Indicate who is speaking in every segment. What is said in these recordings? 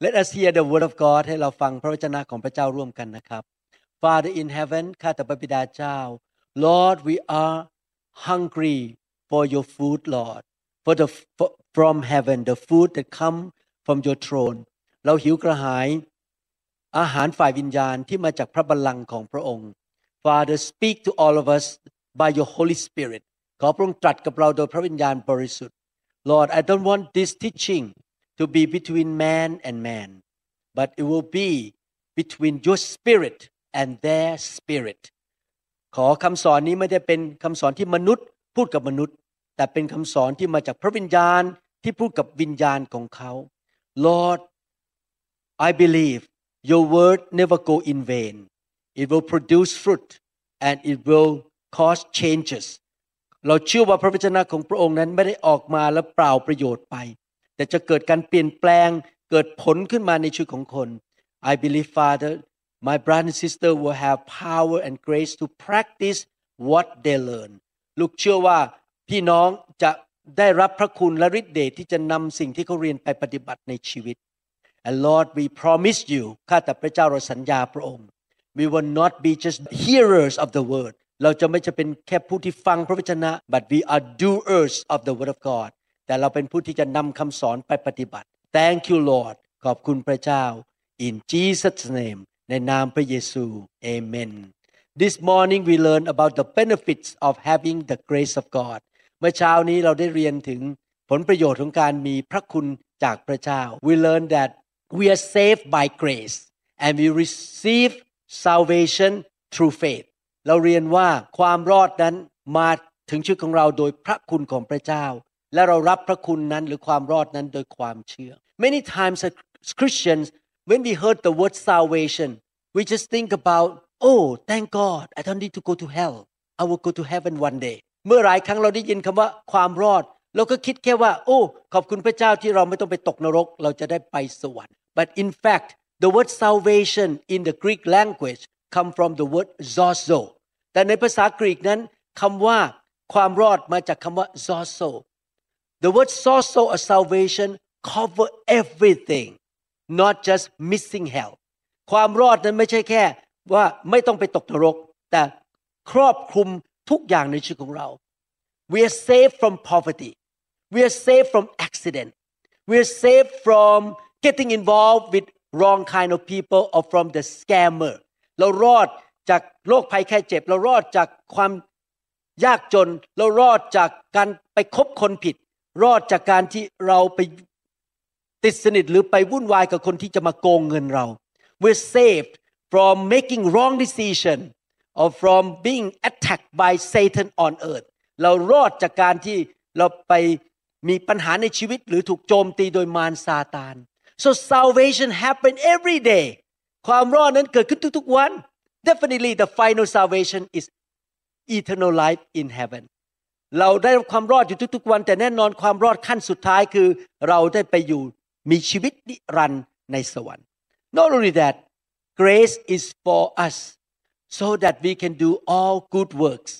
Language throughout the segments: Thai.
Speaker 1: Let us hear the word of God ให้เราฟังพระวจนะของพระเจ้าร่วมกันนะครับ Father in heaven ข้าแต่พระบิดาเจ้า Lord we are hungry for your food Lord for the for, from heaven the food that come from your throne เราหิวกระหาย อาหารฝ่ายวิญญาณที่มาจากพระบัลลังก์ของพระองค์ Father speak to all of us by your Holy Spirit ขอพระองค์ตรัสกับเราโดยพระวิญญาณบริสุทธิ์ Lord I don't want this teaching to be between man and man but it will be between your spirit and their spirit ขอคำสอนนี้ไม่ได้เป็นคำสอนที่มนุษย์ พูดกับมนุษย์ แต่เป็นคำสอนที่มาจากพระวิญญาณที่พูดกับวิญญาณของเขา Lord I believe your word never go in vain. It will produce fruit and it will cause changes. เราเชื่อว่าพระวจนะของพระองค์นั้นไม่ได้ออกมาแล้วเปล่าประโยชน์ไป แต่จะเกิดการเปลี่ยนแปลงเกิดผลขึ้นมาในชีวิตของคน I believe Father my brother and sister will have power and grace to practice what they learn ลูกเชื่อว่าพี่น้องจะได้รับพระคุณและฤทธิ์เดชที่จะนำสิ่งที่เขาเรียนไปปฏิบัติในชีวิต And Lord we promise you ข้าแต่พระเจ้าเราสัญญาพระองค์ we will not be just hearers of the word เราจะไม่จะเป็นแค่ผู้ที่ฟังพระวจนะ but we are doers of the word of God แต่เราเป็นผู้ที่จะนำคำสอนไปปฏิบัติ Thank you Lord ขอบคุณพระเจ้า in Jesus name ในนามพระเยซู Amen This morning we learn about the benefits of having the grace of God เมื่อเช้านี้เราได้เรียนถึงผลประโยชน์ของการมีพระคุณจากพระเจ้า We learn that we are saved by grace and we receive salvation through faith เราเรียนว่าความรอดนั้นมาถึงชีวิตของเราโดยพระคุณของพระเจ้า และเรารับพระคุณนั้นหรือความรอดนั้นโดยความเชื่อ Many times as Christians when we heard the word salvation we just think about oh thank God I don't need to go to hell I will go to heaven one day เมื่อหลายครั้งเราได้ยินคำว่าความรอด เราก็คิดแค่ว่า โอ้ ขอบคุณพระเจ้าที่เราไม่ต้องไปตกนรก เราจะได้ไปสวรรค์ but in fact the word salvation in the Greek language come from the word zozo แต่ในภาษากรีกนั้นคำว่าความรอดมาจากคำว่า zozo the word zozo or salvation cover everything not just missing hell ความรอดนั้นไม่ใช่แค่ว่าไม่ต้องไปตกนรก แต่ครอบคลุมทุกอย่างในชีวิตของเรา we are saved from poverty we are saved from accident we are saved from getting involved with wrong kind of people or from the scammer เรารอดจากโรคภัยแค่เจ็บ เรารอดจากความยากจน เรารอดจากการไปคบคนผิด รอดจากการที่เราไปติดสนิทหรือไปวุ่นวายกับคนที่จะมาโกงเงินเรา we're saved from making wrong decision or from being attacked by Satan on earth เรารอดจากการที่เราไปมีปัญหาในชีวิตหรือถูกโจมตีโดยมารซาตาน so salvation happen every day ความรอดนั้นเกิดขึ้นทุกๆวัน definitely the final salvation is eternal life in heaven เราได้รับความรอดอยู่ทุกๆวัน แต่แน่นอนความรอดขั้นสุดท้ายคือ เราได้ไปอยู่มีชีวิตนิรันดร์ในสวรรค์ not only that grace is for us so that we can do all good works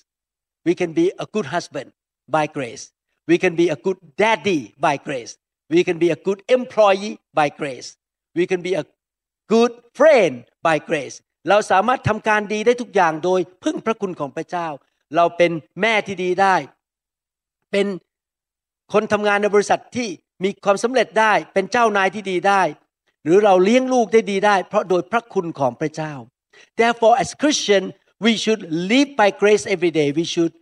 Speaker 1: we can be a good husband by grace we can be a good daddy by grace we can be a good employee by grace we can be a good friend by grace เราสามารถทำการดีได้ทุกอย่างโดยพึ่งพระคุณของพระเจ้า เราเป็นแม่ที่ดีได้ เป็นคนทำงานในบริษัทที่มีความสำเร็จได้ เป็นเจ้านายที่ดีได้ หรือเราเลี้ยงลูกได้ดีได้ เพราะโดยพระคุณของพระเจ้า therefore as Christian we should live by grace every day we should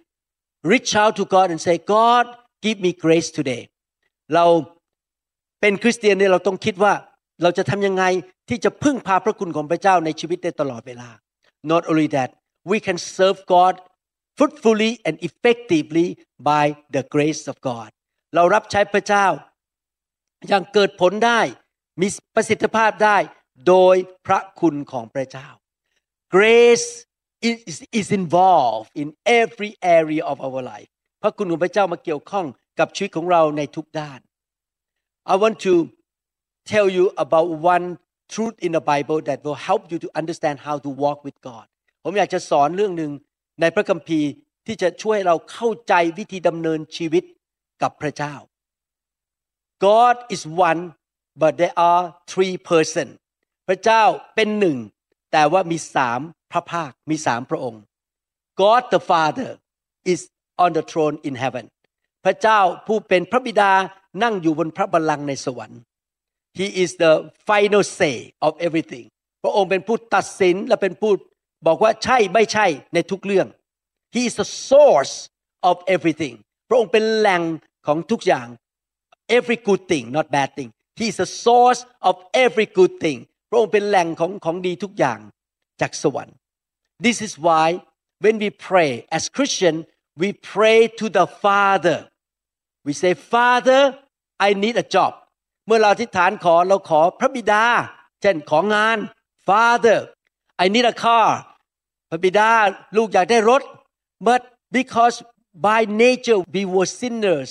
Speaker 1: reach out to God and say God give me grace today เราเป็นคริสเตียนเนี่ยเราต้องคิดว่าเราจะทำยังไงที่จะพึ่งพาพระคุณของพระเจ้าในชีวิตได้ตลอดเวลา not only that we can serve God fruitfully and effectively by the grace of God เรารับใช้พระเจ้า อย่างเกิดผลได้มีประสิทธิภาพได้โดยพระคุณของพระเจ้า grace is, is involved in every area of our life พระคุณของพระเจ้ามาเกี่ยวข้องกับชีวิตของเราในทุกด้าน I want to tell you about one truth in the Bible that will help you to understand how to walk with God ผมอยากจะสอนเรื่องหนึ่ง ในพระคัมภีร์ที่จะช่วยเราเข้าใจวิธีดำเนินชีวิตกับพระเจ้า God is one but there are three person พระเจ้าเป็นหนึ่ง แต่ว่ามีสามพระภาคมีสามพระองค์ God the Father is on the throne in heaven พระเจ้าผู้เป็นพระบิดานั่งอยู่บนพระบัลลังก์ในสวรรค์ He is the final say of everything พระองค์เป็นผู้ตัดสินและเป็นผู้ บอกว่าใช่ไม่ใช่ในทุกเรื่อง He is the source of everything พระองค์เป็นแหล่งของทุกอย่าง every good thing not bad thing He is the source of every good thing พระองค์เป็นแหล่งของของดีทุกอย่างจากสวรรค์ This is why when we pray as Christian we pray to the Father we say Father I need a job เมื่อเราอธิษฐานขอเราขอพระบิดา เช่นของาน Father I need a car พระบิดาลูกอยากได้รถ but because by nature we were sinners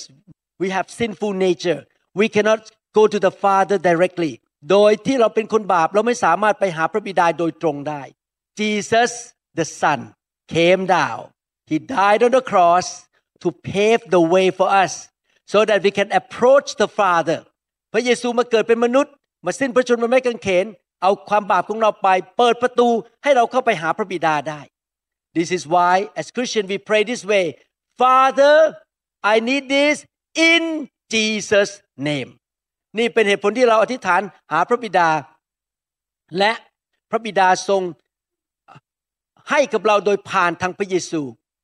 Speaker 1: we have sinful nature we cannot go to the Father directly โดยที่เราเป็นคนบาปเราไม่สามารถไปหาพระบิดาโดยตรงได้ Jesus the Son came down He died on the cross to pave the way for us so that we can approach the Father พระเยซูมาเกิดเป็นมนุษย์ มาสิ้นพระชนม์บนไม้กางเขน เอาความบาปของเราไป เปิดประตูให้เราเข้าไปหาพระบิดาได้ This is why as Christian we pray this way Father I need this in Jesus name นี่เป็นเหตุผลที่เราอธิษฐานหาพระบิดา และพระบิดาทรงให้กับเราโดยผ่านทางพระเยซู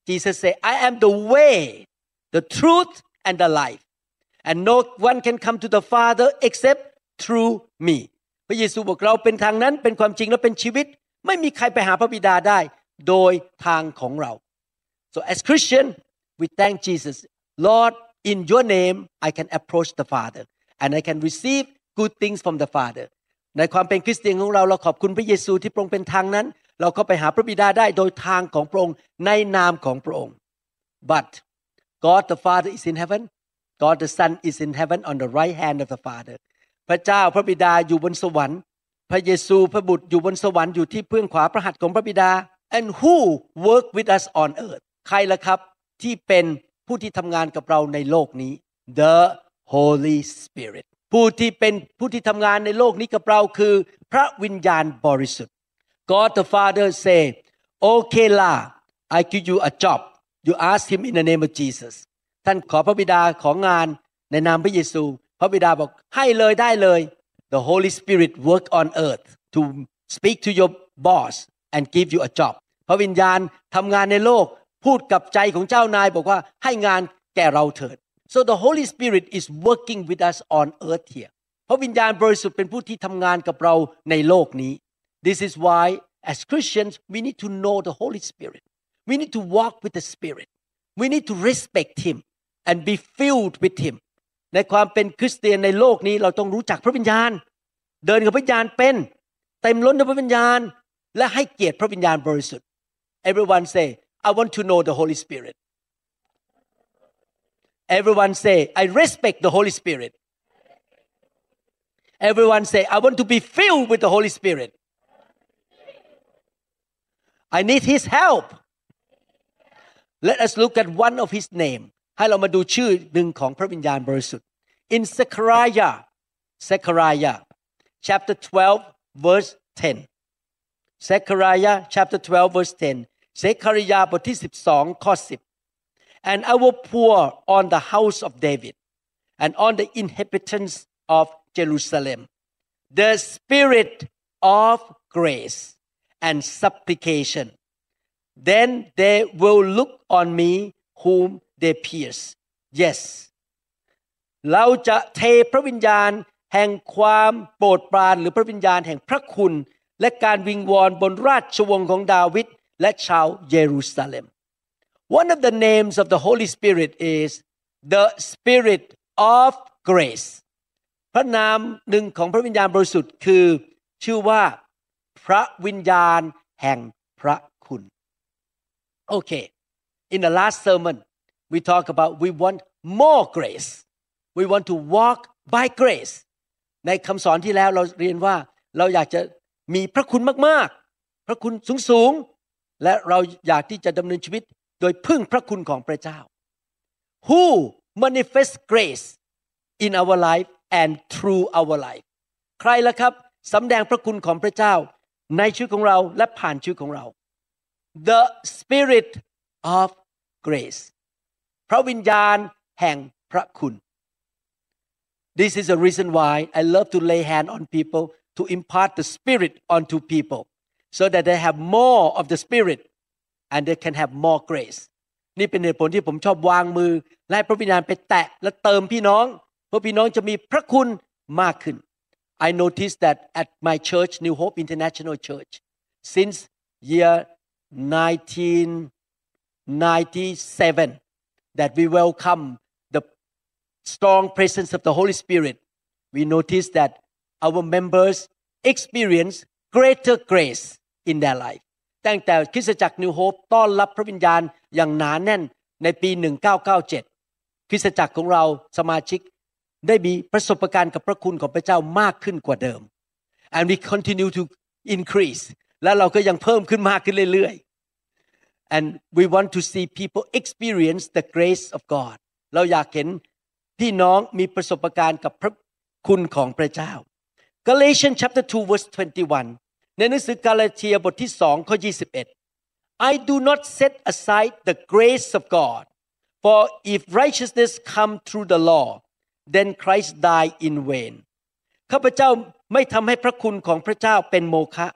Speaker 1: Jesus say I am the way the truth and the life and no one can come to the Father except through me ระเยซูบอกเราเป็นทางนั้นเป็นความจริงและเป็นชีวิต ไม่มีใครไปหาพระบิดาได้ โดยทางของเรา so as Christian we thank Jesus Lord in your name I can approach the Father and I can receive good things from the Father ในความเป็นคริสเตียนของเราเราขอบคุณพระเยซูที่พระองค์เป็นทางนั้น เราก็ไปหาพระบิดาได้โดยทางของพระองค์ในนามของพระองค์ but God the Father is in heaven God the Son is in heaven on the right hand of the Father พระเจ้าพระบิดาอยู่บนสวรรค์ พระเยซูพระบุตรอยู่บนสวรรค์อยู่ที่เพื่องขวาพระหัตถ์ของพระบิดา and who work with us on earth ใครล่ะครับที่เป็นผู้ที่ทำงานกับเราในโลกนี้ the Holy Spirit ผู้ที่เป็นผู้ที่ทำงานในโลกนี้กับเราคือพระวิญญาณบริสุทธิ์ God the Father say okay la I give you a job you ask him in the name of Jesus ท่านขอพระบิดาของงานในนามพระเยซู พระบิดาบอกให้เลยได้เลย The Holy Spirit work on earth to speak to your boss and give you a job พระวิญญาณทำงานในโลก พูดกับใจของเจ้านายบอกว่าให้งานแก่เราเถิด so the Holy Spirit is working with us on earth here พระวิญญาณบริสุทธิ์เป็นผู้ที่ทำงานกับเราในโลกนี้ this is why as Christians we need to know the Holy Spirit we need to walk with the Spirit we need to respect Him and be filled with Him ในความเป็นคริสเตียนในโลกนี้เราต้องรู้จักพระวิญญาณ เดินกับพระวิญญาณเป็นเต็มล้นด้วยพระวิญญาณ และให้เกียรติพระวิญญาณบริสุทธิ์ everyone say I want to know the Holy Spirit everyone say I respect the Holy Spirit everyone say I want to be filled with the Holy Spirit I need His help let us look at one of His name ให้เรามาดูชื่อหนึ่งของพระวิญญาณบริสุทธิ์ in Zechariah Zechariah chapter 12 verse 10 Zechariah chapter 12 verse 10 Zechariah บทที่12ข้อ10 and I will pour on the house of David and on the inhabitants of Jerusalem the spirit of grace and supplication then they will look on me whom they pierce yes เราจะเทพระวิญญาณแห่งความโปรดปรานหรือพระวิญญาณแห่งพระคุณ และการวิงวอนบนราชวงศ์ของดาวิดและชาวเยรูซาเล็ม One of the names of the Holy Spirit is the Spirit of Grace พระนามหนึ่งของพระวิญญาณบริสุทธิ์คือ ชื่อว่า พระวิญญาณแห่งพระคุณโอเค in the last sermon we talk about we want more grace we want to walk by grace ในคำสอนที่แล้วเราเรียนว่าเราอยากจะมีพระคุณมากๆ พระคุณสูงๆ และเราอยากที่จะดำเนินชีวิตโดยพึ่งพระคุณของพระเจ้า who manifest grace in our life and through our life ใครล่ะครับสำแดงพระคุณของพระเจ้าในชีวิตของเราและผ่านชีวิตของเรา the spirit of grace พระวิญญาณแห่งพระคุณ This is a reason why I love to lay hand on people to impart the spirit onto people so that they have more of the spirit and they can have more grace นี่เป็นเหตุผลที่ผมชอบวางมือ และพระวิญญาณไปแตะและเติมพี่น้องเพื่อพี่น้องจะมีพระคุณมากขึ้น I noticed that at my church New Hope International Church since year 1997 that we welcome the strong presence of the Holy Spirit we notice that our members experience greater grace in their life ตั้งแต่คริสตจักรนิวโฮปต้อนรับพระวิญญาณอย่างหนาแน่นในปี 1997 คริสตจักรของเราสมาชิกได้มีประสบการณ์กับพระคุณของพระเจ้ามากขึ้นกว่าเดิม and we continue to increase และเราก็ยังเพิ่มขึ้นมากขึ้นเรื่อยๆ and we want to see people experience the grace of God เราอยากเห็นพี่น้องมีประสบการณ์กับพระคุณของพระเจ้า Galatians chapter 2 verse 21 ในหนังสือกาลาเทียบทที่2ข้อ21 I do not set aside the grace of God for if righteousness come through the law then Christ died in vain ข้าพเจ้าไม่ทำให้พระคุณของพระเจ้าเป็นโมฆะ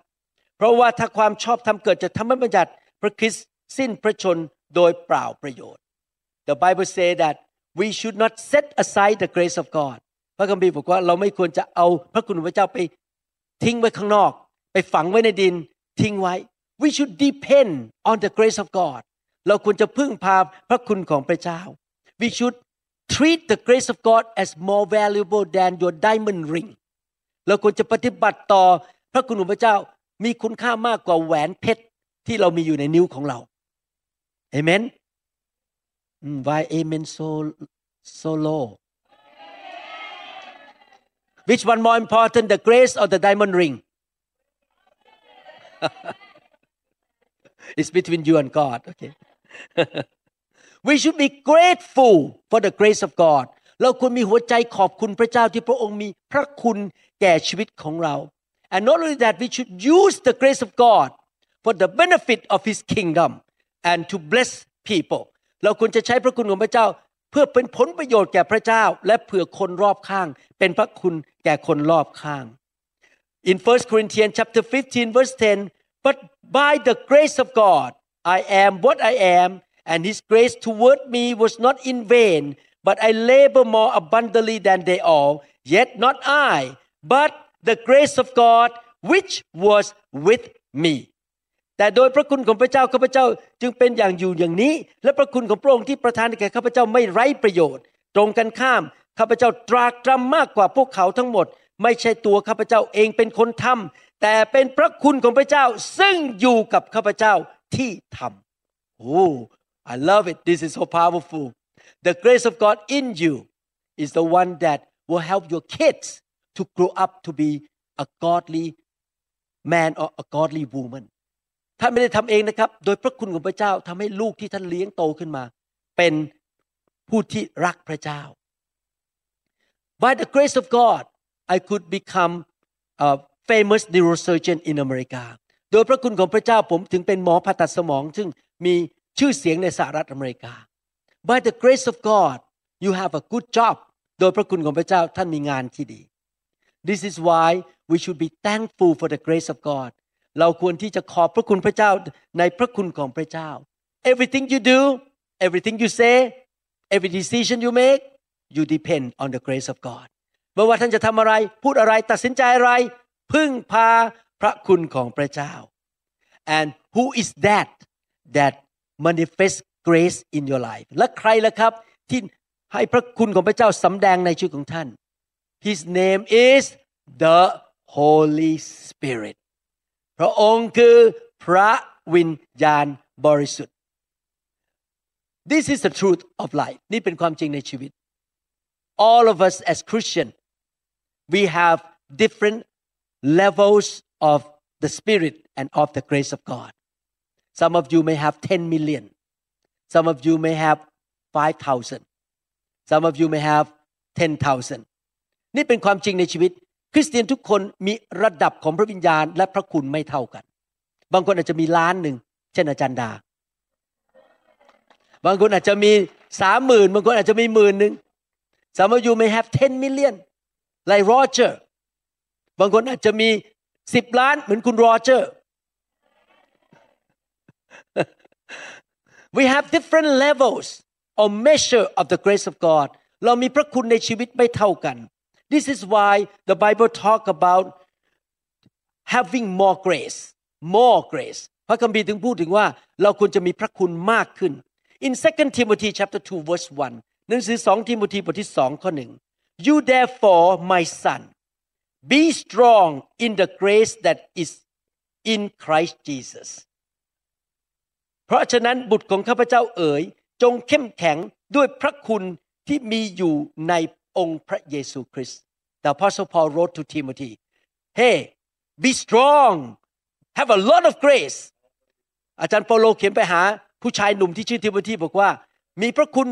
Speaker 1: เพราะว่าถ้าความชอบธรรมเกิดจากธรรมบัญญัติพระคริสต์ สิ้นพระชนโดยเปล่าประโยชน์ The Bible say that we should not set aside the grace of God พระคัมภีร์บอกว่าเราไม่ควรจะเอาพระคุณของพระเจ้าไปทิ้งไว้ข้างนอก ไปฝังไว้ในดินทิ้งไว้ we should depend on the grace of God เราควรจะพึ่งพาพระคุณของพระเจ้า we should treat the grace of God as more valuable than your diamond ring เราควรจะปฏิบัติต่อพระคุณของพระเจ้ามีคุณค่ามากกว่าแหวนเพชรที่เรามีอยู่ในนิ้วของเรา Amen? Mm, why amen so, so low? Which one more important, the grace or the diamond ring? it's between you and God, okay? we should be grateful for the grace of God เราควรมีหัวใจขอบคุณพระเจ้าที่พระองค์มีพระคุณแก่ชีวิตของเรา and not only that we should use the grace of God for the benefit of His kingdom and to bless people เราควรจะใช้พระคุณของพระเจ้า เพื่อเป็นผลประโยชน์แก่พระเจ้า และเผื่อคนรอบข้าง เป็นพระคุณแก่คนรอบข้าง in 1 Corinthians chapter 15 verse 10 but by the grace of God I am what I am and his grace toward me was not in vain but I labor more abundantly than they all yet not I but the grace of God which was with me แต่โดยพระคุณของพระเจ้าข้าพเจ้าจึงเป็นอย่างอยู่อย่างนี้ และพระคุณของพระองค์ที่ประทานแก่ข้าพเจ้าไม่ไร้ประโยชน์ ตรงกันข้ามข้าพเจ้าตรากตรำมากกว่าพวกเขาทั้งหมด ไม่ใช่ตัวข้าพเจ้าเองเป็นคนทำแต่เป็นพระคุณของพระเจ้าซึ่งอยู่กับข้าพเจ้าที่ทำโอ้ I love it this is so powerful the grace of God in you is the one that will help your kids to grow up to be a godly man or a godly woman ท่านไม่ได้ทำเองนะครับ โดยพระคุณของพระเจ้าทำให้ลูกที่ท่านเลี้ยงโตขึ้นมา เป็นผู้ที่รักพระเจ้า By the grace of God I could become a famous neurosurgeon in America โดยพระคุณของพระเจ้าผมถึงเป็นหมอผ่าตัดสมอง ซึ่งมีชื่อเสียงในสหรัฐอเมริกา By the grace of God you have a good job โดยพระคุณของพระเจ้าท่านมีงานที่ดี This is why we should be thankful for the grace of God เราควรที่จะขอบพระคุณพระเจ้าในพระคุณของพระเจ้า Everything you do everything you say every decision you make you depend on the grace of God ไม่ว่าท่านจะทำอะไร พูดอะไร ตัดสินใจอะไร พึ่งพาพระคุณของพระเจ้า and who is that that manifest grace in your life และใครล่ะครับ ที่ให้พระคุณของพระเจ้าสำแดงในชีวิตของท่าน His name is the Holy Spirit พระองค์คือพระวิญญาณบริสุทธิ์ This is the truth of life นี่เป็นความจริงในชีวิต All of us as Christian we have different levels of the spirit and of the grace of God Some of you may have 10 million Some of you may have 5,000 Some of you may have 10,000 นี่เป็นความจริงในชีวิต ริสเตียนทุกคนมีระดับของพระวิญญาณและพระคุณไม่เท่ากัน บางคนอาจจะมีล้านหนึ่งเช่นอาจารย์ดา บางคนอาจจะมีสามหมื่นบางคนอาจจะมีหมื่นหนึ่ง Some of you may have 10 million like Roger บางคนอาจจะมีสิบล้านเหมือนคุณโรเจอร์ We have different levels or measure of the grace of God เรามีพระคุณในชีวิตไม่เท่ากัน This is why the Bible talk about having more grace more grace พระคัมภีร์ถึงพูดถึงว่าเราควรจะมีพระคุณมากขึ้น In 2 Timothy chapter 2 verse 1หนังสือ2ทิโมธีบทที่2ข้อ1 You therefore my son be strong in the grace that is in Christ Jesus เพราะฉะนั้นบุตรของข้าพเจ้าเอ๋ยจงเข้มแข็งด้วยพระคุณที่มีอยู่ใน องค์พระเยซูคริสต์ The Apostle Paul wrote to Timothy Hey be strong have a lot of grace อาจารย์เปาโลเขียนไปหา ผู้ชายหนุ่มที่ชื่อทิโมธีบอกว่า มีพระคุณ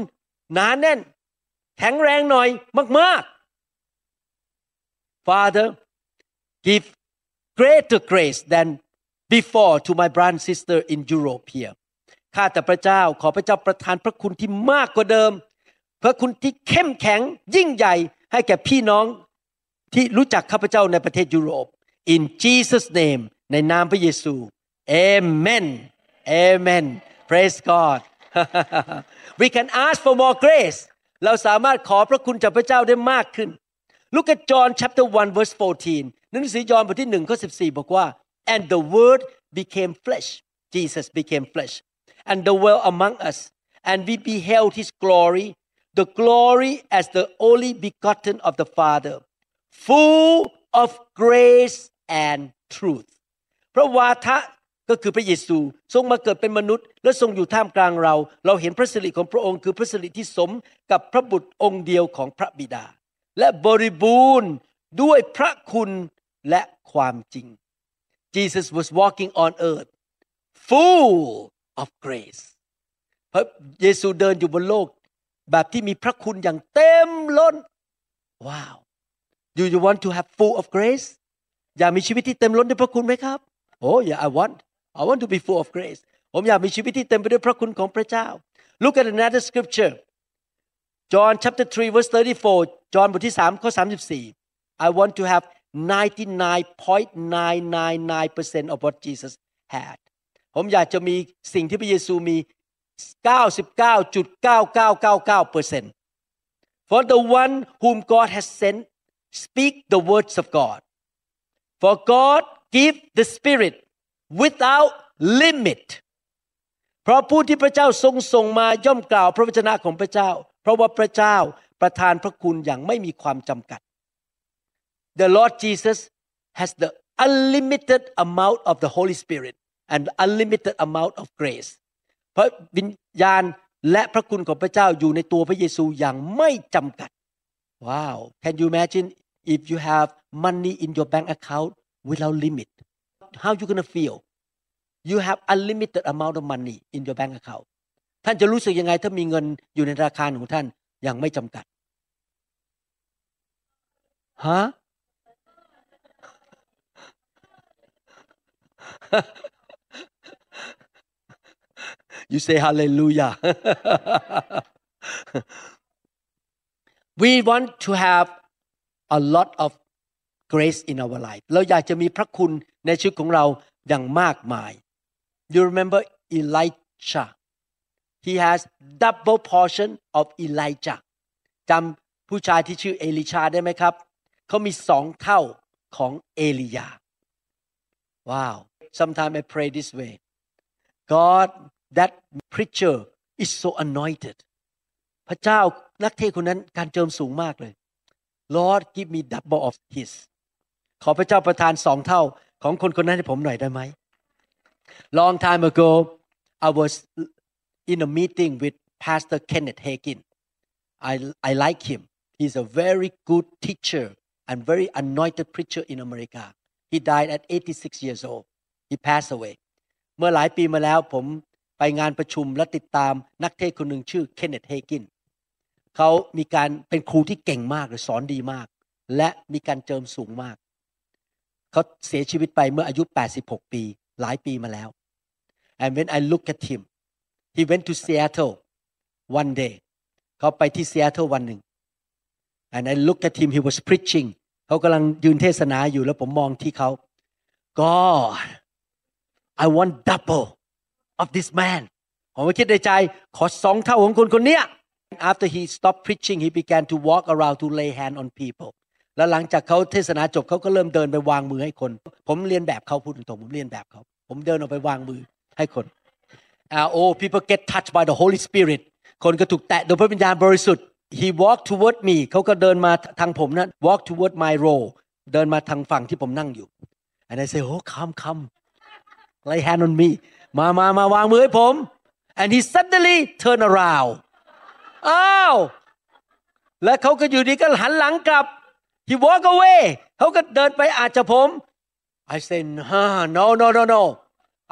Speaker 1: หนาแน่น แข็งแรงหน่อยมาก ๆ Father give greater grace than before to my brother and sister in Europe here ข้าแต่พระเจ้าขอพระเจ้าประทานพระคุณที่มากกว่าเดิม พระคุณที่เข้มแข็งยิ่งใหญ่ให้แก่พี่น้องที่รู้จักข้าพเจ้าในประเทศยุโรป in Jesus name ในนามพระเยซู Amen Amen Praise God we can ask for more grace เราสามารถขอพระคุณจากพระเจ้าได้มากขึ้น Look at John chapter 1 verse 14 หนังสือยอห์นบทที่1ข้อ14 บอกว่า and the word became flesh Jesus became flesh and dwelt among us and we beheld his glory the glory as the only begotten of the Father full of grace and truth พระวาทะก็คือพระเยซูทรงมาเกิดเป็นมนุษย์ และทรงอยู่ท่ามกลางเรา เราเห็นพระสิริของพระองค์คือพระสิริที่สมกับพระบุตรองค์เดียวของพระบิดา และบริบูรณ์ด้วยพระคุณและความจริง Jesus was walking on earth full of grace พระเยซูเดินอยู่บนโลก แบบที่มีพระคุณอย่างเต็มล้น ว้าว Do you want to have full of grace อยากมีชีวิตที่เต็มล้นด้วยพระคุณไหมครับ Oh yeah I want I want to be full of grace ผมอยากมีชีวิตที่เต็มไปด้วยพระคุณของพระเจ้า Look at another scripture John chapter 3 verse 34 John บทที่3ข้อ34 I want to have 99.999% of what Jesus had ผมอยากจะมีสิ่งที่พระเยซูมี 99.9999% For the one whom God has sent speak the words of God For God give the Spirit without limit เพราะผู้ที่พระเจ้าทรงส่งมาย่อมกล่าวพระวจนะของพระเจ้า เพราะว่าพระเจ้าประทานพระคุณอย่างไม่มีความจำกัด The Lord Jesus has the unlimited amount of the Holy Spirit and unlimited amount of grace พระวิญญาณและพระคุณของพระเจ้าอยู่ในตัวพระเยซูอย่างไม่จำกัด Wow Can you imagine if you have money in your bank account without limit how you gonna feel you have unlimited amount of money in your bank account ท่านจะรู้สึกยังไงถ้ามีเงินอยู่ในธนาคารของท่านอย่างไม่จำกัดฮะ you say hallelujah we want to have a lot of grace in our life เราอยากจะมีพระคุณในชีวิตของเราอย่างมากมาย you remember Elijah he has double portion of Elijah จำผู้ชายที่ชื่อเอลิชาได้ไหมครับเขามีสองเท่าของเอลียา wow sometimes I pray this way God that preacher is so anointed พระเจ้านักเทศคนนั้นการเจิมสูงมากเลย Lord give me double of his ขอพระเจ้าประทานสองเท่าของคนคนนั้นให้ผมหน่อยได้ไหม Long time ago, I was in a meeting with Pastor Kenneth Hagin. I, I like him. He's a very good teacher and very anointed preacher in America. He died at 86 years old. He passed away. เมื่อหลายปีมาแล้วผม ไปงานประชุมและติดตามนักเทศคนหนึ่งชื่อเคนเนตเฮกินเขามีการเป็นครูที่เก่งมากเลยสอนดีมาก และมีการเจิมสูงมาก เขาเสียชีวิตไปเมื่ออายุ 86 ปี หลายปีมาแล้ว and when I look at him he went to Seattle one day เขาไปที่ Seattle วันหนึ่ง and I look at him he was preaching เขากำลังยืนเทศนาอยู่แล้วผมมองที่เขา God I want double of this man ผมคิดในใจขอสองเท่าของคนคนเนี้ย after he stopped preaching he began to walk around to lay hand on people แล้วหลังจากเขาเทศนาจบเขาก็เริ่มเดินไปวางมือให้คน ผมเรียนแบบเขาพูดตรงๆผมเรียนแบบเขา ผมเดินออกไปวางมือให้คน uh, oh people get touched by the Holy Spirit คนก็ถูกแตะโดยพระวิญญาณบริสุทธิ์ he walked toward me เขาก็เดินมาทางผมนะ walk toward my row เดินมาทางฝั่งที่ผมนั่งอยู่ and I say oh come come lay hand on me มามามาวางมือให้ผม and he suddenly turn around อ้าวและเขาก็อยู่ดีก็หันหลังกลับ he walk away เขาก็เดินไปอาจจะผม I say no no no no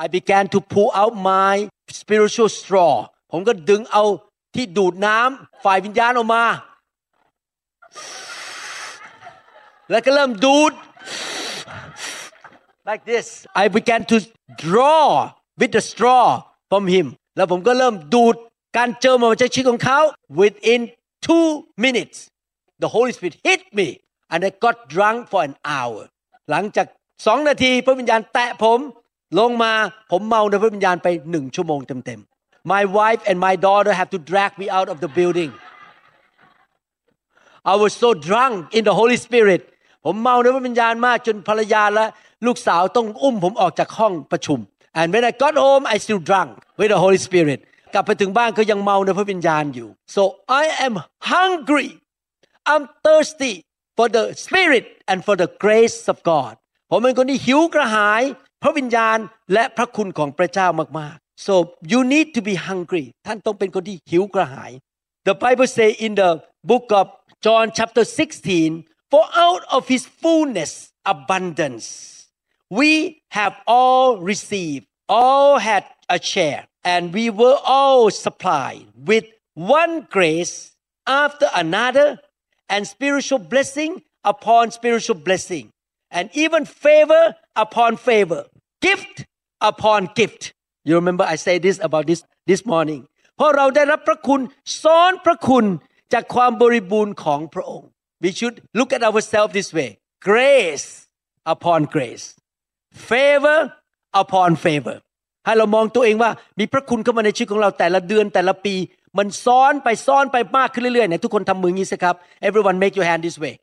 Speaker 1: I began to pull out my spiritual straw ผมก็ดึงเอาที่ดูดน้ำฝ่ายวิญญาณออกมา แล้วก็เริ่มดูด like this I began to draw with the straw from him แล้วผมก็เริ่มดูดการเจอมาจากชีวิตของเขา within two minutes the Holy Spirit hit me and I got drunk for an hour หลังจากสองนาทีพระวิญญาณแตะผมลงมาผมเมาในพระวิญญาณไปหนึ่งชั่วโมงเต็มๆ My wife and my daughter have to drag me out of the building I was so drunk in the Holy Spirit ผมเมาในพระวิญญาณมากจนภรรยาและลูกสาวต้องอุ้มผมออกจากห้องประชุม and when I got home I still drunk with the Holy Spirit กลับไปถึงบ้านก็ยังเมาในพระวิญญาณอยู่ so I am hungry I'm thirsty for the Spirit and for the grace of God ผมเป็นคนที่หิวกระหาย พระวิญญาณและพระคุณของพระเจ้ามากๆ so you need to be hungry ท่านต้องเป็นคนที่หิวกระหาย the Bible say in the book of John chapter 16 for out of his fullness abundance we have all received all had a share and we were all supplied with one grace after another and spiritual blessing upon spiritual blessing and even favor upon favor gift upon gift you remember I say this about this this morning เพราะเราได้รับพระคุณซ้อนพระคุณจากความบริบูรณ์ของพระองค์ we should look at ourselves this way grace upon grace Favor upon favor ให้เรามองตัวเองว่ามีพระคุณเข้ามาในชีวิตของเราแต่ละเดือนแต่ละปี มันซ้อนไปซ้อนไปมากขึ้นเรื่อยๆไหนทุกคนทำมืองี้สิครับ everyone make your hand this way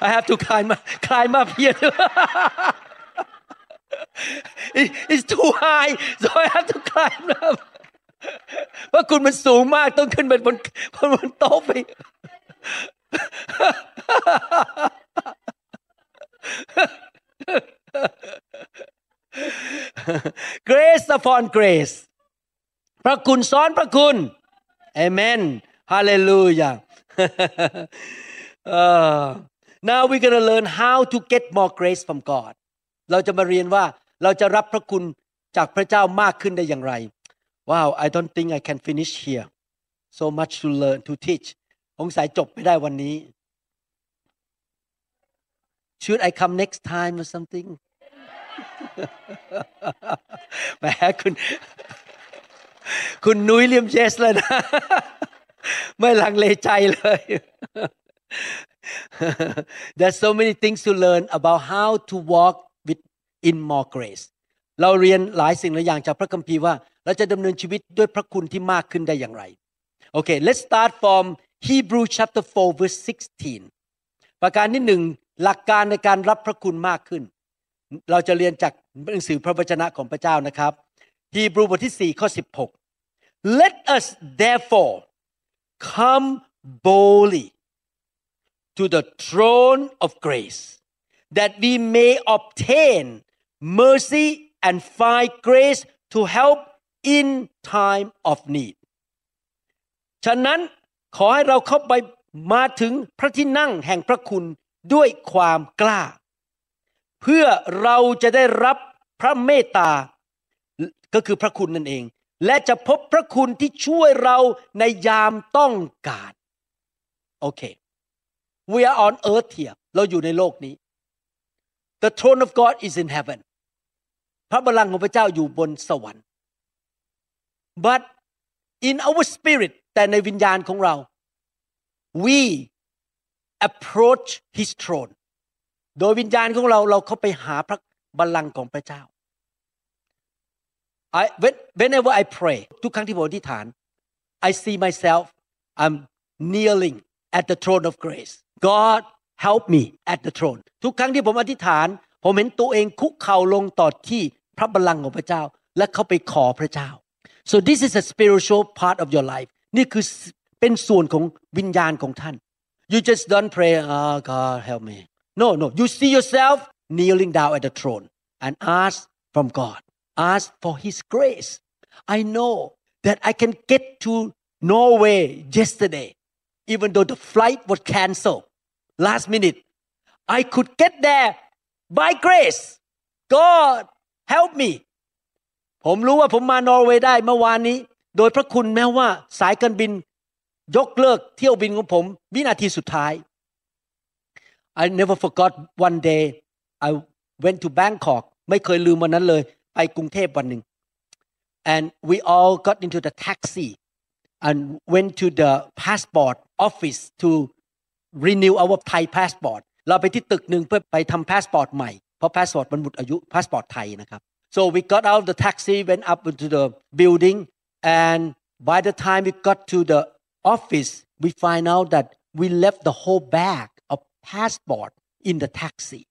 Speaker 1: I have to climb climb up here It- it's too high so I have to climb up เพราะคุณมันสูงมากต้องขึ้นไปบนบนบนโต๊ะไป grace upon grace พระคุณซ้อนพระคุณ amen hallelujah now we're going to learn how to get more grace from God เราจะมาเรียนว่า เราจะรับพระคุณจากพระเจ้ามากขึ้นได้อย่างไร Wow I don't think I can finish here so much to learn to teach สงสัยจบไม่ได้วันนี้ Should I come next time or something แหมคุณคุณนุ้ยเลียมเยสเลยนะ ไม่ลังเลใจเลย There's so many things to learn about how to walk in more grace เราเรียนหลายสิ่งหลายอย่างจากพระคัมภีร์ว่า เราจะดำเนินชีวิตด้วยพระคุณที่มากขึ้นได้อย่างไร Okay let's start from Hebrew chapter 4 verse 16 ประการที่หนึ่งหลักการในการรับพระคุณมากขึ้น เราจะเรียนจากหนังสือพระวจนะของพระเจ้านะครับฮีบรูบทที่4ข้อ16 let us therefore come boldly to the throne of grace that we may obtain mercy and find grace to help in time of need ฉะนั้นขอให้เราเข้าไปมาถึงพระที่นั่งแห่งพระคุณด้วยความกล้า เพื่อเราจะได้รับพระเมตตา ก็คือพระคุณนั่นเอง และจะพบพระคุณที่ช่วยเราในยามต้องการโอเค we are on earth here เราอยู่ในโลกนี้ the throne of God is in heaven พระบัลลังก์ของพระเจ้าอยู่บนสวรรค์ but in our spirit แต่ในวิญญาณของเรา we approach his throne โดยวิญญาณของเราเราเข้าไปหาพระบัลลังก์ของพระเจ้า I whenever I pray ทุกครั้งที่ผมอธิษฐาน I see myself I'm kneeling at the throne of grace God help me at the throne ทุกครั้งที่ผมอธิษฐาน ผมเห็นตัวเองคุกเข่าลงต่อที่ พระบัลลังก์ของพระเจ้า และเข้าไปขอพระเจ้า so this is a spiritual part of your life นี่คือเป็นส่วนของวิญญาณของท่าน you just don't pray oh God help me no no you see yourself kneeling down at the throne and ask from God ask for his grace I know that I can get to Norway yesterday even though the flight was canceled last minute I could get there by grace God help me ผมรู้ว่าผมมานอร์เวย์ได้เมื่อวานนี้ โดยพระคุณแม้ว่าสายการบินยกเลิกเที่ยวบินของผมวินาทีสุดท้าย I never forgot one day I went to Bangkok ไม่เคยลืมวันนั้นเลย ไปกรุงเทพวันหนึ่ง and we all got into the taxi and went to the passport office to renew our Thai passport เราไปที่ตึกหนึ่งเพื่อไปทำพาสปอร์ตใหม่ เพราะพาสปอร์ตมันหมดอายุพาสปอร์ตไทยนะครับ so we got out of the taxi went up into the building and by the time we got to the office we find out that we left the whole bag of passport in the taxi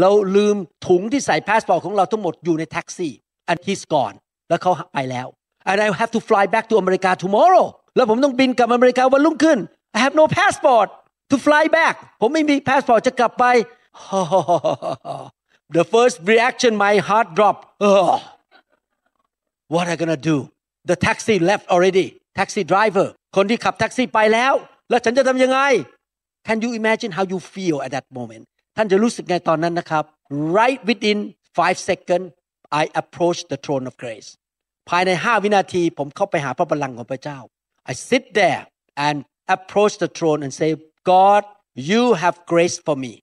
Speaker 1: เราลืมถุงที่ใส่พาสปอร์ตของเราทั้งหมดอยู่ในแท็กซี่ and he's gone แล้วเขาไปแล้ว and I have to fly back to America tomorrow แล้วผมต้องบินกลับอเมริกาวันรุ่งขึ้น I have no passport to fly back ผมไม่มีพาสปอร์ตจะกลับไป the first reaction my heart dropped oh, what am I gonna do the taxi left already taxi driver คนที่ขับแท็กซี่ไปแล้ว แล้วฉันจะทำยังไง Can you imagine how you feel at that moment ท่านจะรู้สึกไงตอนนั้นนะครับ right within five seconds I approach the throne of grace ภายในห้าวินาทีผมเข้าไปหาพระบัลลังก์ของพระเจ้า I sit there and approach the throne and say God you have grace for me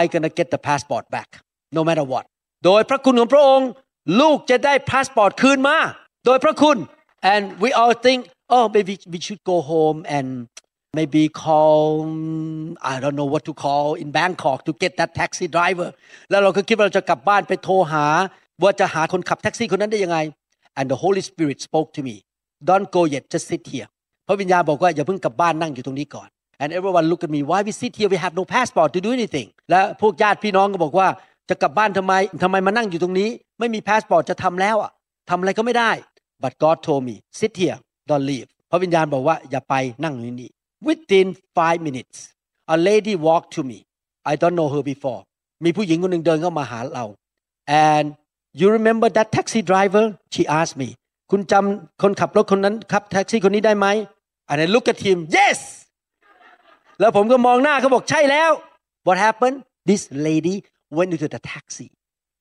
Speaker 1: I gonna get the passport back No matter what โดยพระคุณของพระองค์ ลูกจะได้พาสปอร์ตคืนมา โดยพระคุณ and we all think oh maybe we should go home and maybe call I don't know what to call in Bangkok to get that taxi driver แล้วเราก็คิดว่าเราจะกลับบ้านไปโทรหา ว่าจะหาคนขับแท็กซี่คนนั้นได้ยังไง and the Holy Spirit spoke to me don't go yet just sit here พระวิญญาณบอกว่าอย่าเพิ่งกลับบ้านนั่งอยู่ตรงนี้ก่อน and everyone look at me why we sit here we have no passport to do anything และพวกญาติพี่น้องก็บอกว่า จะกลับบ้านทำไมทำไมมานั่งอยู่ตรงนี้ ไม่มีพาสปอร์ตจะทำแล้วอะทำอะไรก็ไม่ได้ but God told me sit here don't leave พระวิญญาณบอกว่าอย่าไปนั่งอยู่นี่ within five minutes a lady walked to me I don't know her before มีผู้หญิงคนหนึ่งเดินเข้ามาหาเรา and you remember that taxi driver she asked me คุณจำคนขับรถคนนั้นขับแท็กซี่คนนี้ได้ไหม and I look at him yes แล้วผมก็มองหน้าเขาบอกใช่แล้ว what happened this lady went into the taxi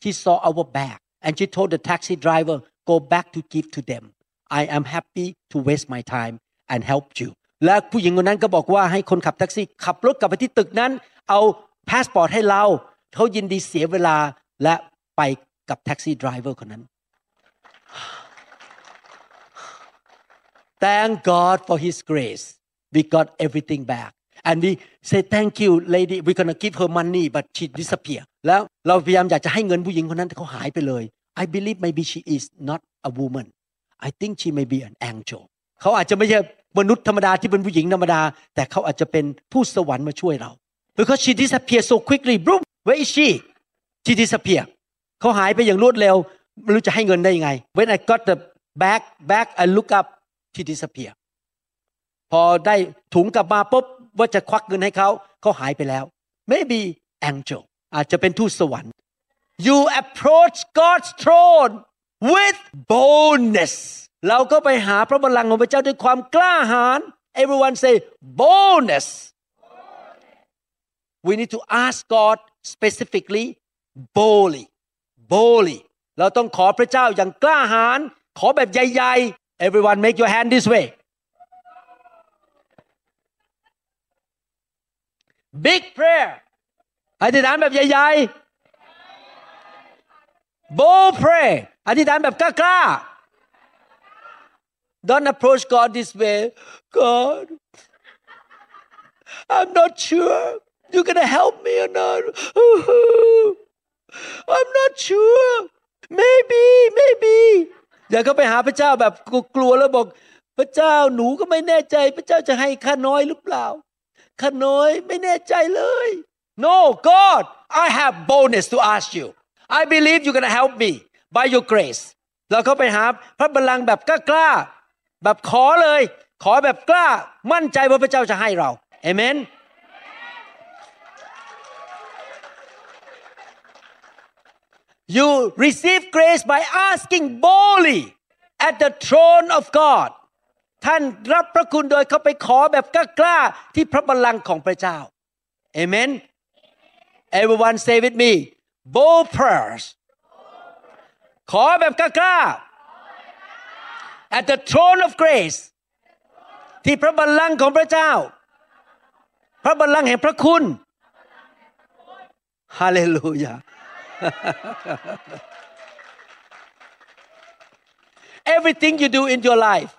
Speaker 1: she saw our bag and she told the taxi driver go back to give to them I am happy to waste my time and help you และผู้หญิงคนนั้นก็บอกว่าให้คนขับแท็กซี่ ขับรถกลับไปที่ตึกนั้น เอาพาสปอร์ตให้เรา เขายินดีเสียเวลาและไปกับแท็กซี่ driver คนนั้น Thank God for His grace. We got everything back. And we say thank you lady we're gonna give her money but she disappear แล้วเราพยายามอยากจะให้เงินผู้หญิงคนนั้นแต่เขาหายไปเลย I believe maybe she is not a woman I think she may be an angel เขาอาจจะไม่ใช่มนุษย์ธรรมดาที่เป็นผู้หญิงธรรมดา แต่เขาอาจจะเป็นผู้สวรรค์มาช่วยเรา because she disappear so quickly boom where is she she disappear เขาหายไปอย่างรวดเร็วไม่รู้จะให้เงินได้ยังไง when I got the bag back I look up ที่ disappear พอได้ถุงกลับมาปุ๊บว่าจะควักเงินให้เขาเขาหายไปแล้ว maybe angel อาจจะเป็นทูตสวรรค์ you approach God's throne with boldness เราก็ไปหาพระบัลลังก์ของพระเจ้าด้วยความกล้าหาญ everyone say boldness we need to ask God specifically boldly boldly เราต้องขอพระเจ้าอย่างกล้าหาญขอแบบใหญ่ๆ everyone make your hand this way big prayer อธิษฐานแบบใหญ่ๆ bold pray อธิษฐานแบบกล้าๆ don't approach God this way God I'm not sure you're gonna help me or not I'm not sure maybe maybe อย่าก็ไปหาพระเจ้าแบบกลัวแล้วบอก พระเจ้าหนูก็ไม่แน่ใจ พระเจ้าจะให้ข้าน้อยหรือเปล่าข้าน้อยไม่แน่ใจเลย No, God, I have boldness to ask you. I believe you're gonna help me by your grace. เราก็ไปหาพระบัลลังก์แบบกล้าๆแบบขอเลย ขอแบบกล้า มั่นใจว่าพระเจ้าจะให้เราเอเมน You receive grace by asking boldly at the throne of God. ท่านรับพระคุณโดยเข้าไปขอแบบกล้าๆที่พระบัลลังก์ของพระเจ้าเอเมน Everyone say with me bold prayers ขอแบบกล้าๆ at the throne of grace ที่พระบัลลังก์ของพระเจ้า พระบัลลังก์แห่งพระคุณฮาเลลูยา Everything you do in your life,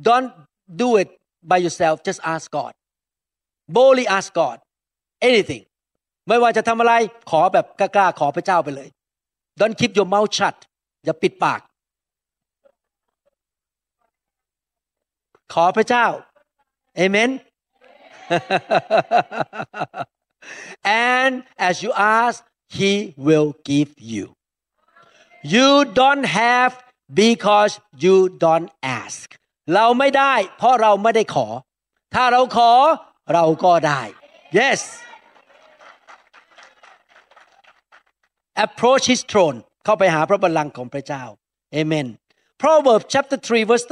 Speaker 1: don't do it by yourself. Just ask God. Boldly ask God. Anything. ไม่ว่าจะทำอะไรขอแบบกล้าๆขอพระเจ้าไปเลย Don't keep your mouth shut. อย่าปิดปาก ขอพระเจ้า Amen. and as you ask, He will give you. You don't have because you don't ask เราไม่ได้ เพราะเราไม่ได้ขอ ถ้าเราขอเราก็ได้ yes approach his throne เข้าไปหาพระบัลลังก์ของพระเจ้าเอเมน Proverbs chapter 3 verse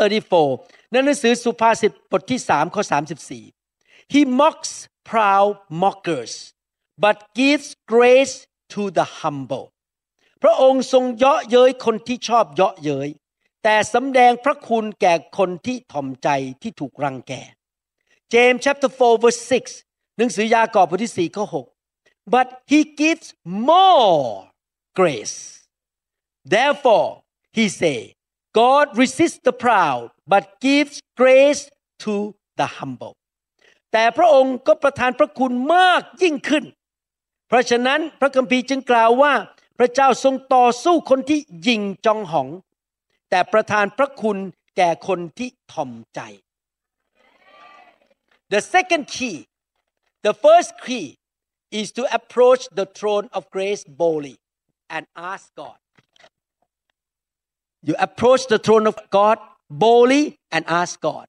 Speaker 1: 34ในหนังสือสุภาษิตบทที่ 3 ข้อ 34 he mocks proud mockers but gives grace to the humble พระองค์ทรงเยาะเย้ยคนที่ชอบเยาะเย้ยแต่สำแดงพระคุณแก่คนที่ถ่อมใจที่ถูกรังแก James chapter 4 verse 6 หนังสือยากอบบทที่ 4 ข้อ 6 but he gives more grace therefore he say God resists the proud but gives grace to the humble แต่พระองค์ก็ประทานพระคุณมากยิ่งขึ้น เพราะฉะนั้นพระคัมภีร์จึงกล่าวว่า พระเจ้าทรงต่อสู้คนที่ยิงจองหอง แต่ประทานพระคุณแก่คนที่ถ่อมใจ The second key the first key is to approach the throne of grace boldly and ask God you approach the throne of God boldly and ask God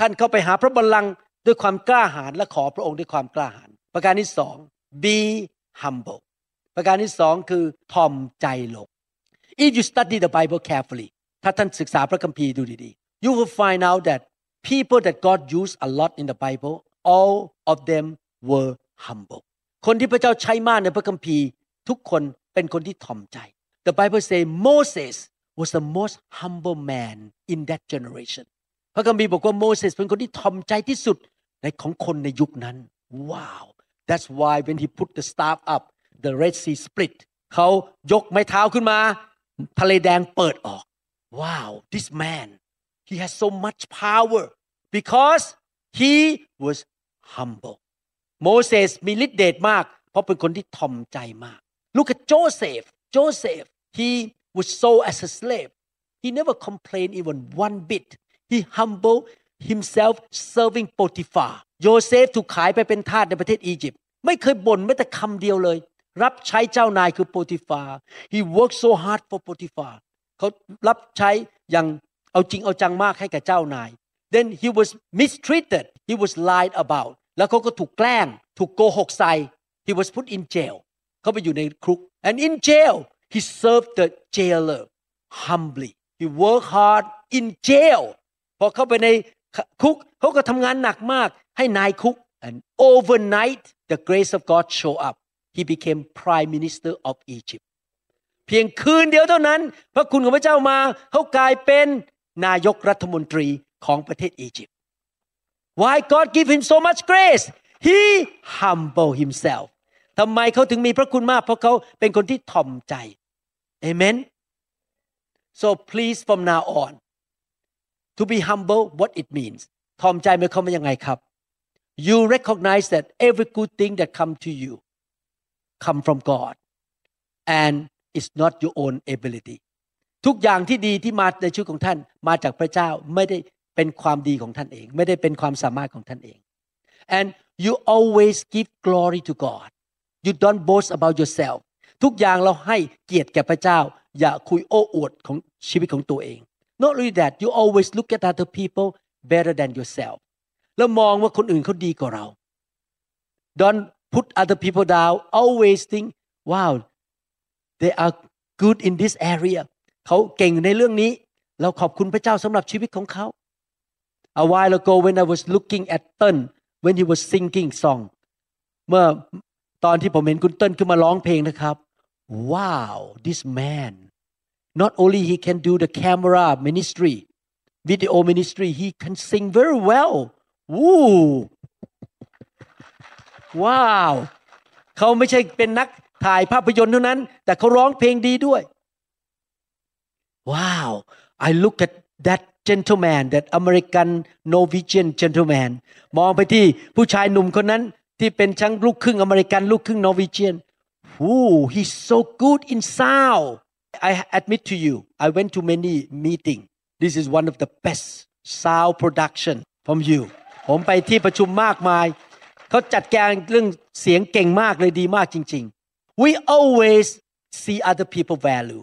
Speaker 1: ท่านเข้าไปหาพระบัลลังก์ด้วยความกล้าหาญและขอพระองค์ด้วยความกล้าหาญประการที่สอง be humble ประการที่สองคือถ่อมใจลง if you study the Bible carefully ถ้าท่านศึกษาพระคัมภีร์ดูดีๆ you will find out that people that God used a lot in the Bible all of them were humble คนที่พระเจ้าใช้มากในพระคัมภีร์ ทุกคนเป็นคนที่ถ่อมใจ the Bible say Moses was the most humble man in that generation พระคัมภีร์บอกว่าโมเสสเป็นคนที่ถ่อมใจที่สุดในของคนในยุคนั้น wow that's why when he put the staff up the Red Sea split เขายกไม้เท้าขึ้นมา ทะเลแดงเปิดออก wow this man he has so much power because he was humble โมเสสมีฤทธิ์เดชมาก เพราะเป็นคนที่ถ่อมใจมาก look at Joseph Joseph he was sold as a slave he never complained even one bit he humbled himself serving Potiphar โยเซฟถูกขายไปเป็นทาสในประเทศอียิปต์ไม่เคยบ่นแม้แต่คำเดียวเลย รับใช้เจ้านายคือโปติฟา he worked so hard for Potiphar เขารับใช้อย่างเอาจริงเอาจังมากให้กับเจ้านาย then he was mistreated he was lied about แล้วเขาก็ถูกแกล้ง ถูกโกหกใส่ he was put in jail เขาไปอยู่ในคุก and in jail he served the jailer humbly he worked hard in jail พอเข้าไปในคุกเขาก็ทำงานหนักมากให้นายคุก and overnight the grace of God show up he became prime minister of Egypt เพียงคืนเดียวเท่านั้น พระคุณของพระเจ้ามาเขากลายเป็นนายกรัฐมนตรีของประเทศอียิปต์ Why God give him so much grace he humble himself ทำไมเขาถึงมีพระคุณมาก เพราะเขาเป็นคนที่ถ่อมใจเอเมน so please from now on to be humble what it means ถ่อมใจมันเข้ามายังไงครับ you recognize that every good thing that come to you come from God and it's not your own ability ทุกอย่างที่ดีที่มาในชีวิตของท่านมาจากพระเจ้าไม่ได้เป็นความดีของท่านเอง ไม่ได้เป็นความสามารถของท่านเอง and you always give glory to God you don't boast about yourself ทุกอย่างเราให้เกียรติแก่พระเจ้า อย่าคุยโอ้อวดของชีวิตของตัวเอง not only that you always look at other people better than yourself แล้วมองว่าคนอื่นเขาดีกว่าเรา don't put other people down always think wow they are good in this area เขาเก่งในเรื่องนี้ เราขอบคุณพระเจ้าสำหรับชีวิตของเขา A while ago when I was looking at Tân when he was singing song เมื่อ ตอนที่ผมเห็นคุณเติ้ลขึ้นมาร้องเพลงนะครับ Wow this man not only he can do the camera ministry video ministry he can sing very well Woo Wow เขาไม่ใช่เป็นนักถ่ายภาพยนตร์เท่านั้น แต่เขาร้องเพลงดีด้วย Wow I look at that gentleman that American Norwegian gentleman มองไปที่ผู้ชายหนุ่มคนนั้น ที่เป็นชั้งลูกครึ่งอเมริกันลูกครึ่งนอร์วีเจียน Ooh he's so good in sound I admit to you I went to many meeting this is one of the best sound production from you ผมไปที่ประชุมมากมาย เขาจัดการเรื่องเสียงเก่งมากเลยดีมากจริง ๆ we always see other people value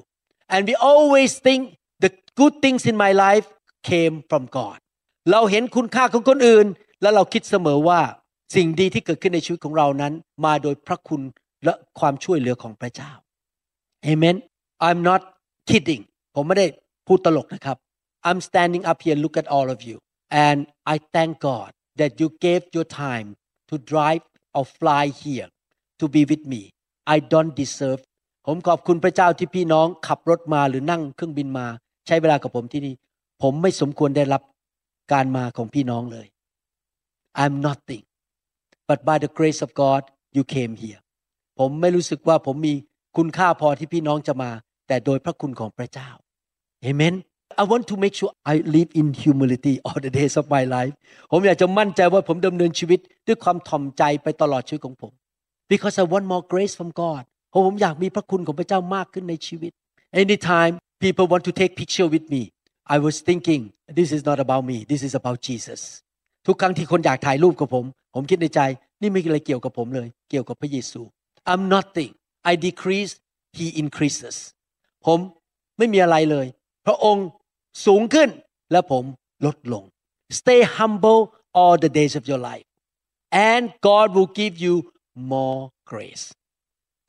Speaker 1: and we always think the good things in my life came from God เราเห็นคุณค่าของคนอื่น แล้วเราคิดเสมอว่า สิ่งดีที่เกิดขึ้นในชีวิตของเรานั้น มาโดยพระคุณและความช่วยเหลือของพระเจ้า Amen I'm not kidding ผมไม่ได้พูดตลกนะครับ I'm standing up here look at all of you and I thank God that you gave your time to drive or fly here to be with me I don't deserve ผมขอบคุณพระเจ้าที่พี่น้องขับรถมาหรือนั่งเครื่องบินมา ใช้เวลากับผมที่นี่ ผมไม่สมควรได้รับการมาของพี่น้องเลย I'm nothing but by the grace of God you came here ผมไม่รู้สึกว่าผมมีคุณค่าพอที่พี่น้องจะมา แต่โดยพระคุณของพระเจ้า Amen I want to make sure I live in humility all the days of my life ผมอยากจะมั่นใจว่าผมดำเนินชีวิตด้วยความถ่อมใจไปตลอดชีวิตของผม because I want more grace from God เพราะผมอยากมีพระคุณของพระเจ้ามากขึ้นในชีวิต anytime people want to take picture with me I was thinking this is not about me this is about Jesus ทุกครั้งที่คนอยากถ่ายรูปกับผม ผมคิดในใจ นี่ไม่อะไรเกี่ยวกับผมเลย เกี่ยวกับพระเยซู I'm nothing I decrease He increases ผมไม่มีอะไรเลย พระองค์สูงขึ้นและผมลดลง Stay humble all the days of your life and God will give you more grace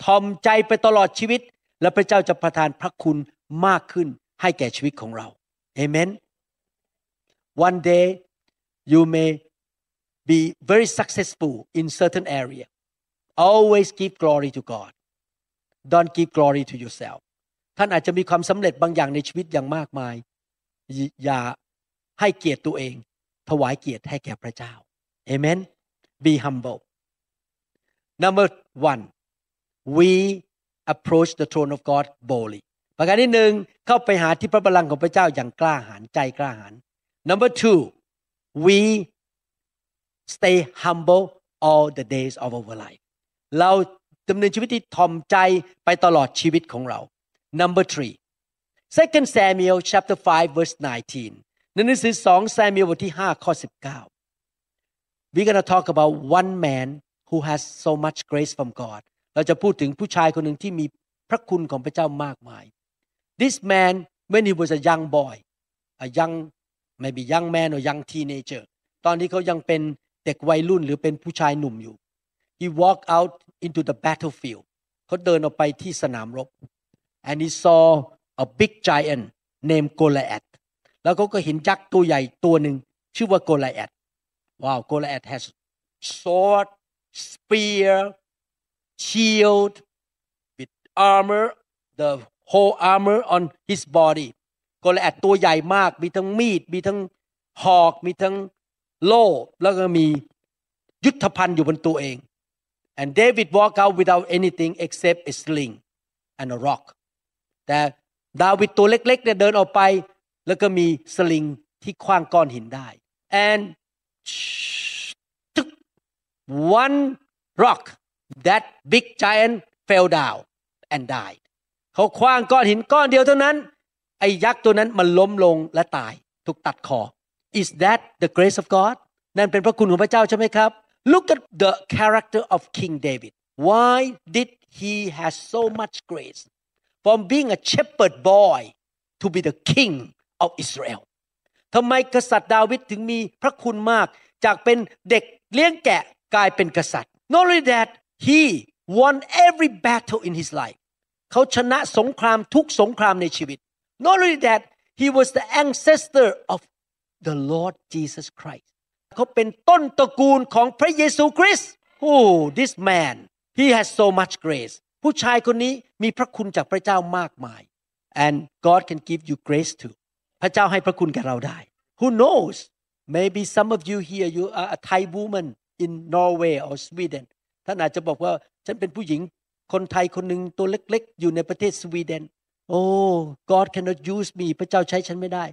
Speaker 1: ทอมใจไปตลอดชีวิต และพระเจ้าจะประทานพระคุณมากขึ้นให้แก่ชีวิตของเรา Amen One day you may be very successful in certain area always give glory to God don't give glory to yourself ท่านอาจจะมีความสำเร็จบางอย่างในชีวิตอย่างมากมาย อย่าให้เกียรติตัวเอง ถวายเกียรติให้แก่พระเจ้าเอเมน be humble number one we approach the throne of God boldly ประการที่หนึ่งเข้าไปหาที่พระบัลลังก์ของพระเจ้าอย่างกล้าหาญใจกล้าหาญ number two we stay humble all the days of our life เราดำเนินชีวิตที่ถ่อมใจไปตลอดชีวิตของเรา number three second Samuel chapter 5 verse 19ในหนังสือ2 Samuel บทที่5ข้อ19 we're gonna talk about one man who has so much grace from God เราจะพูดถึงผู้ชายคนหนึ่งที่มีพระคุณของพระเจ้ามากมาย this man when he was a young boy a young maybe young man or young teenager ตอนที่เขายังเป็น เด็กวัยรุ่นหรือเป็นผู้ชายหนุ่มอยู่ he walked out into the battlefield เขาเดินออกไปที่สนามรบ and he saw a big giant named Goliath แล้วเขาก็เห็นยักษ์ตัวใหญ่ตัวหนึ่งชื่อว่า Goliath wow Goliath has sword spear shield with armor the whole armor on his body โกลแอดตัวใหญ่มาก มีทั้งมีด มีทั้งหอก มีทั้ง โล่แล้วก็มียุทธภัณฑ์อยู่บนตัวเอง and David walked out without anything except a sling and a rock แต่ดาวิดตัวเล็กๆเนี่ยเดินออกไป แล้วก็มีสลิงที่คว้างก้อนหินได้ and one rock that big giant fell down and died เขาคว้างก้อนหินก้อนเดียวเท่านั้น ไอ้ยักษ์ตัวนั้นมันล้มลงและตาย ถูกตัดคอ is that the grace of God นั่นเป็นพระคุณของพระเจ้าใช่ไหมครับ look at the character of King David why did he has so much grace from being a shepherd boy to be the king of Israel ทำไมกษัตริย์ดาวิดถึงมีพระคุณมากจากเป็นเด็กเลี้ยงแกะกลายเป็นกษัตริย์ not only that he won every battle in his life เขาชนะสงครามทุกสงครามในชีวิต not only that he was the ancestor of the Lord Jesus Christ เขาเป็นต้นตระกูลของพระเยซูคริสต์ oh this man he has so much grace ผู้ชายคนนี้มีพระคุณจากพระเจ้ามากมาย and God can give you grace too พระเจ้าให้พระคุณแก่เราได้ who knows maybe some of you here you are a Thai woman in Norway or Sweden ท่านอาจจะบอกว่าฉันเป็นผู้หญิงคนไทยคนหนึ่งตัวเล็กๆ อยู่ในประเทศสวีเดน oh God cannot use me พระเจ้าใช้ฉันไม่ได้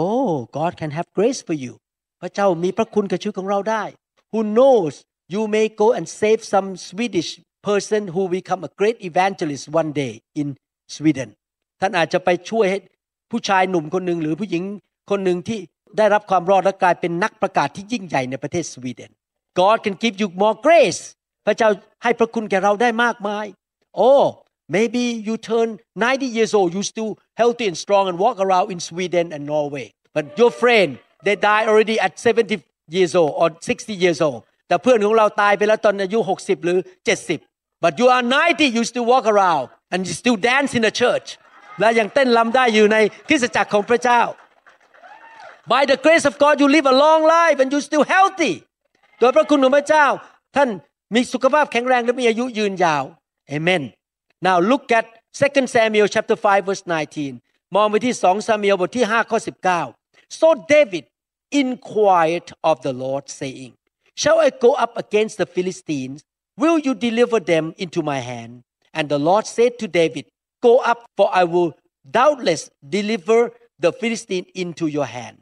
Speaker 1: oh God can have grace for you พระเจ้ามีพระคุณกับชีวิตของเราได้ who knows you may go and save some Swedish person who become a great evangelist one day in Sweden ท่านอาจจะไปช่วยให้ผู้ชายหนุ่มคนหนึ่งหรือผู้หญิงคนหนึ่งที่ได้รับความรอดและกลายเป็นนักประกาศที่ยิ่งใหญ่ในประเทศสวีเดน God can give you more grace พระเจ้าให้พระคุณแก่เราได้มากมาย oh maybe you turn 90 years old you still healthy and strong and walk around in Sweden and Norway but your friend they die already at 70 years old or 60 years old แต่เพื่อนของเราตายไปแล้วตอนอายุ 60 หรือ 70 but you are 90 you still walk around and you still dance in the church และยังเต้นรำได้อยู่ในคริสตจักรของพระเจ้า by the grace of God you live a long life and you still healthy โดยพระคุณของพระเจ้า ท่านมีสุขภาพแข็งแรงและมีอายุยืนยาว Amen now look at 2 Samuel chapter 5 verse 19 มองไปที่2ซามูเอลบทที่5ข้อ19 so David inquired of the Lord saying shall I go up against the Philistines will you deliver them into my hand and the Lord said to David go up for I will doubtless deliver the Philistine into your hand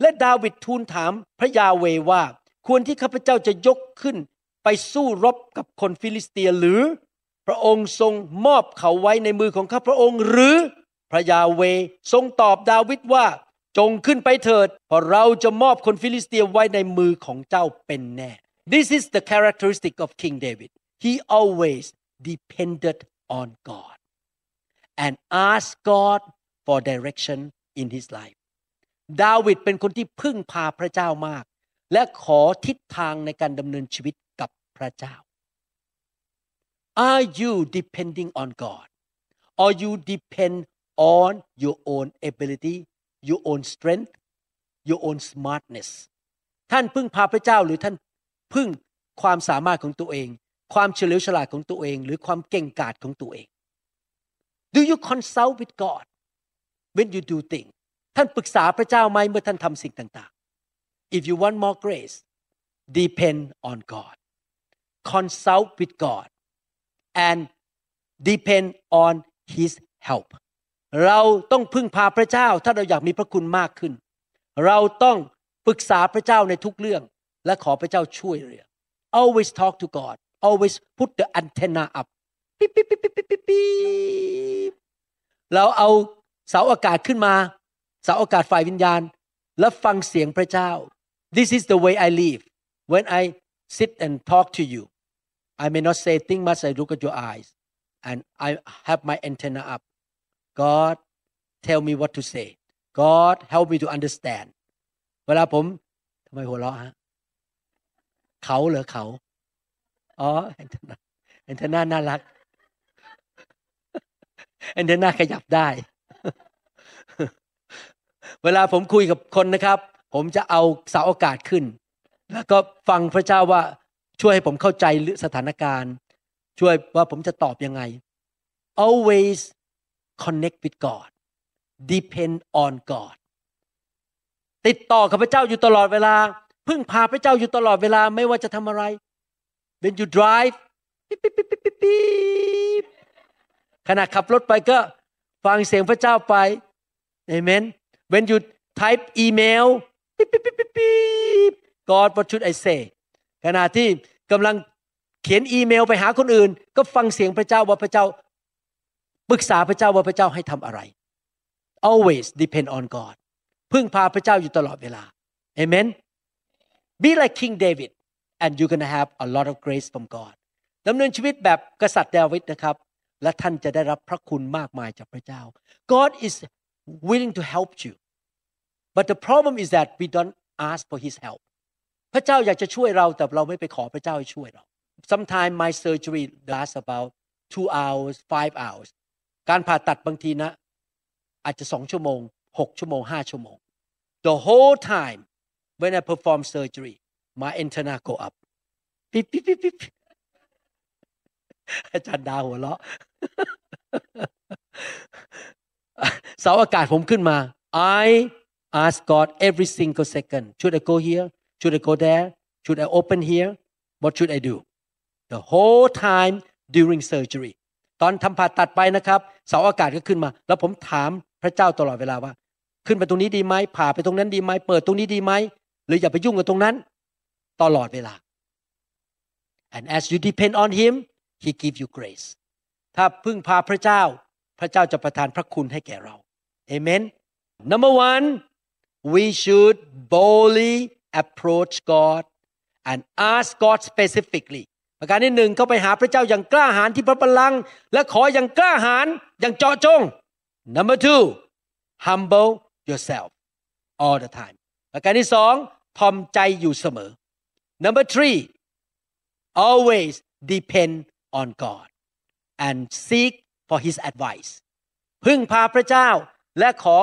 Speaker 1: และดาวิดทูลถามพระยาเวว่า ควรที่ข้าพเจ้าจะยกขึ้น ไปสู้รบกับคนฟิลิสเตียหรือ พ พระองค์ทรงมอบเขาไว้ในมือของข้าพระองค์หรือพระยาเวทรงตอบดาวิดว่าจงขึ้นไปเถิดเพราะเราจะมอบคนฟิลิสเตียไว้ในมือของเจ้าเป็นแน่ This is the characteristic of King David he always depended on God and asked God for direction in his life ดาวิดเป็นคนที่พึ่งพาพระเจ้ามาก และขอทิศทางในการดำเนินชีวิตกับพระเจ้า Are you depending on God or you depend on your own ability your own strength your own smartness ท่านพึ่งพาพระเจ้าหรือท่านพึ่งความสามารถของตัวเอง ความเฉลียวฉลาดของตัวเอง หรือความเก่งกาจของตัวเอง Do you consult with God when you do things ท่านปรึกษาพระเจ้าไหมเมื่อท่านทำสิ่งต่างๆ If you want more grace depend on God consult with God and depend on His help เราต้องพึ่งพาพระเจ้าถ้าเราอยากมีพระคุณมากขึ้น เราต้องปรึกษาพระเจ้าในทุกเรื่อง และขอพระเจ้าช่วยเหลือ always talk to God always put the antenna up ปิ๊บปิ๊บปิ๊บปิ๊บปิ๊บปิ๊บเราเอาเสาอากาศขึ้นมา เสาอากาศฝ่ายวิญญาณ และฟังเสียงพระเจ้า This is the way I live when I sit and talk to you I may not say think much I look at your eyes and I have my antenna up God tell me what to say God help me to understand เวลาผมทำไมหัวเราะฮะเขาเหรอเขาอ๋อแอนเทนาแอนเทนาน่ารักแอนเทนาขยับได้ เวลาผมคุยกับคนนะครับ ผมจะเอาเสาอากาศขึ้น แล้วก็ฟังพระเจ้าว่า ช่วยให้ผมเข้าใจสถานการณ์ ช่วยว่าผมจะตอบยังไง always connect with God depend on God ติดต่อกับพระเจ้าอยู่ตลอดเวลา พึ่งพาพระเจ้าอยู่ตลอดเวลาไม่ว่าจะทำอะไร when you drive ปิ๊บปิ๊บปิ๊บปิ๊บปิ๊บขณะขับรถไปก็ฟังเสียงพระเจ้าไป amen when you type email ปิ๊บปิ๊บปิ๊บปิ๊บ God what should I say ขณะที่ กำลังเขียนอีเมลไปหาคนอื่น ก็ฟังเสียงพระเจ้าว่าพระเจ้าปรึกษาพระเจ้าว่าพระเจ้าให้ทำอะไร always depend on God พึ่งพาพระเจ้าอยู่ตลอดเวลา amen be like King David and you're gonna have a lot of grace from God ดำเนินชีวิตแบบกษัตริย์ดาวิดนะครับ และท่านจะได้รับพระคุณมากมายจากพระเจ้า God is willing to help you but the problem is that we don't ask for His help พระเจ้าอยากจะช่วยเราแต่เราไม่ไปขอพระเจ้าให้ช่วยเรา sometimes my surgery lasts about two hours five hours การผ่าตัดบางทีนะ อาจจะสองชั่วโมงหกชั่วโมงห้าชั่วโมง the whole time when I perform surgery my antenna go up ปิ๊บปิ๊บปิ๊บปิ๊บอาจารย์ดาวหัวเราะเสาอากาศผมขึ้นมา I ask God every single second should I go here should I go there should I open here what should I do the whole time during surgery ตอนทำผ่าตัดไปนะครับเสาอากาศก็ขึ้นมา แล้วผมถามพระเจ้าตลอดเวลาว่า ขึ้นไปตรงนี้ดีไหมผ่าไปตรงนั้นดีไหมเปิดตรงนี้ดีไหมหรืออย่าไปยุ่งกับตรงนั้น ตลอดเวลา and as you depend on him he give you grace ถ้าพึ่งพาพระเจ้า พระเจ้าจะประทานพระคุณให้แก่เรา amen number one we should boldly approach God and ask God specifically ประการที่หนึ่งเข้าไปหาพระเจ้าอย่างกล้าหาญที่พระบัลลังก์และขออย่างกล้าหาญอย่างเจาะจง number two humble yourself all the time ประการที่สองทอมใจอยู่เสมอ number three always depend on God and seek for His advice พึ่งพาพระเจ้าและขอ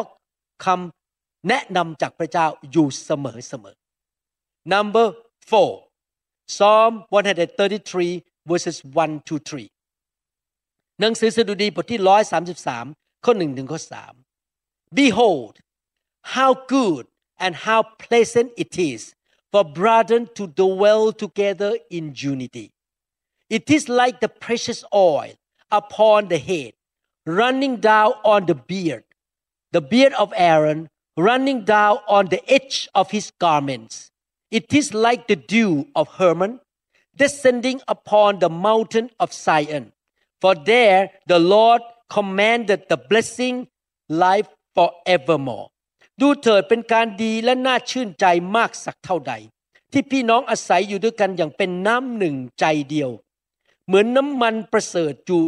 Speaker 1: คำแนะนำจากพระเจ้าอยู่เสมอเสมอ number four Psalm 133 verses 1 to 3หนังสือสดุดีบทที่ 133 ข้อ1ถึงข้อ3 Behold how good and how pleasant it is for brethren to dwell together in unity it is like the precious oil upon the head running down on the beard the beard of Aaron running down on the edge of his garments It is like the dew of Hermon descending upon the mountain of Zion. For there the Lord commanded the blessing life forevermore. ดูเถิดเป็นการดีและน่าชื่นใจมากสักเท่าใด ที่พี่น้องอาศัยอยู่ด้วยกันอย่างเป็นน้ำหนึ่งใจเดียว เหมือนน้ำมันประเสริฐอยู่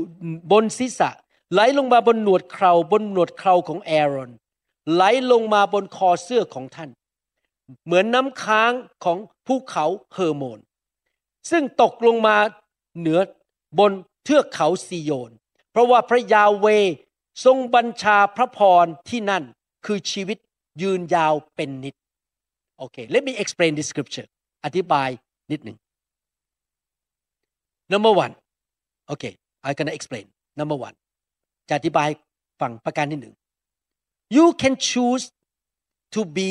Speaker 1: บนศีรษะ ไหลลงมาบนหนวดเคราบนหนวดเคราของแอรอน ไหลลงมาบนคอเสื้อของท่าน เหมือนน้ำค้างของภูเขาเฮอร์โมน ซึ่งตกลงมาเหนือบนเทือกเขาซีโยน เพราะว่าพระยาเวทรงบัญชาพระพรที่นั่นคือชีวิตยืนยาวเป็นนิดโอเค let me explain this scripture อธิบายนิดหนึ่ง number one okay I'm gonna explain number one จะอธิบายฝั่งประการที่หนึ่ง you can choose to be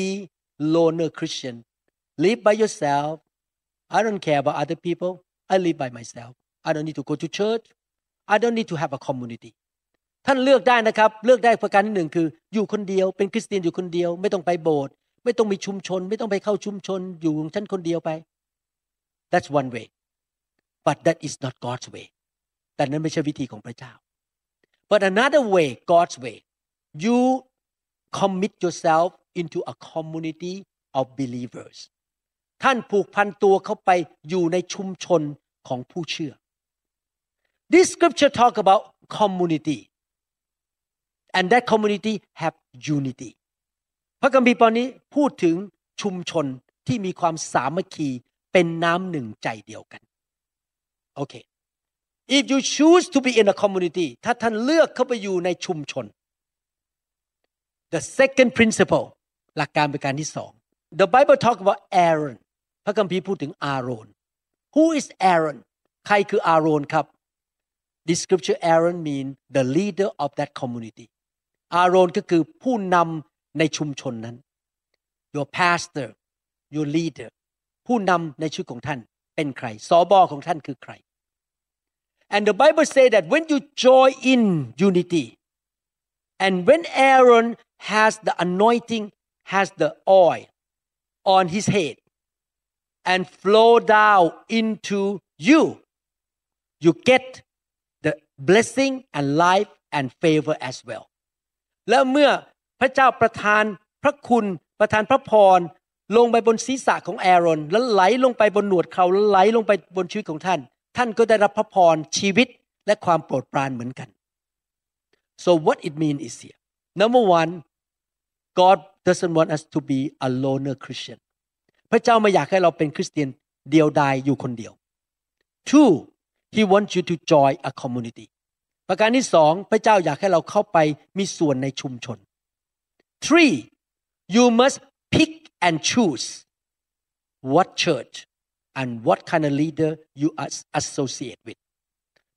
Speaker 1: loner Christian live by yourself I don't care about other people I live by myself I don't need to go to church I don't need to have a community ท่านเลือกได้นะครับ เลือกได้ประการที่หนึ่งคือ อยู่คนเดียว เป็นคริสเตียนอยู่คนเดียว ไม่ต้องไปโบสถ์ ไม่ต้องมีชุมชน ไม่ต้องไปเข้าชุมชน อยู่ของฉันคนเดียวไป that's one way but that is not God's way แต่นั้นไม่ใช่วิธีของพระเจ้า but another way God's way you commit yourself into a community of believers ท่านผูกพันตัวเข้าไปอยู่ในชุมชนของผู้เชื่อ This scripture talk about community and that community have unity พระคัมภีร์ตอนนี้พูดถึงชุมชนที่มีความสามัคคีเป็นน้ำหนึ่งใจเดียวกันโอเค if you choose to be in a community ถ้าท่านเลือกเข้าไปอยู่ในชุมชน the second principle หลักการประการที่สอง the Bible talk about Aaron พระคัมภีร์พูดถึงอาโรน who is Aaron ใครคืออาโรนครับ this scripture Aaron mean the leader of that community อาโรนก็คือผู้นำในชุมชนนั้น your pastor your leader ผู้นำในชีวิตของท่านเป็นใครสอบอของท่านคือใคร and the Bible say that when you join in unity and when Aaron has the anointing has the oil on his head and flow down into you you get the blessing and life and favor as well แล้วเมื่อพระเจ้าประทานพระคุณประทานพระพรลงไปบนศีรษะของแอรอน แล้วไหลลงไปบนหนวดเขาแล้วไหลลงไปบนชีวิตของท่าน ท่านก็ได้รับพระพรชีวิตและความโปรดปรานเหมือนกัน so what it mean is here number one God doesn't want us to be a loner Christian พระเจ้าไม่อยากให้เราเป็นคริสเตียนเดียวดายอยู่คนเดียว two he wants you to join a community ประการที่สองพระเจ้าอยากให้เราเข้าไปมีส่วนในชุมชน three you must pick and choose what church and what kind of leader you associate with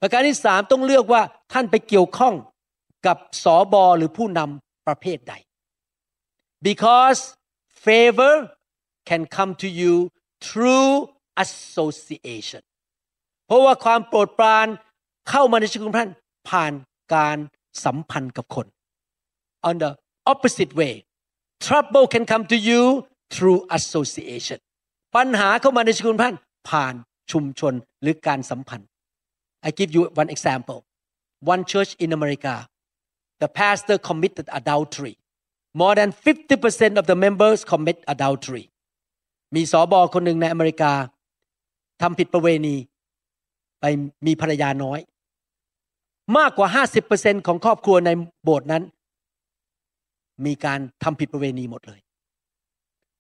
Speaker 1: ประการที่สามต้องเลือกว่าท่านไปเกี่ยวข้องกับสอบอหรือผู้นำประเภทใด because favor can come to you through association เพราะว่าความโปรดปรานเข้ามาในชีวิตของท่านผ่านการสัมพันธ์กับคน on the opposite way trouble can come to you through association ปัญหาเข้ามาในชีวิตของท่านผ่านชุมชนหรือการสัมพันธ์ I give you one example one church in America the pastor committed adultery more than 50% of the members commit adultery มีสอบอคนหนึ่งในอเมริกาทำผิดประเวณีไปมีภรรยาน้อย มากกว่า 50%ของครอบครัวในโบสถ์นั้น มีการทำผิดประเวณีหมดเลย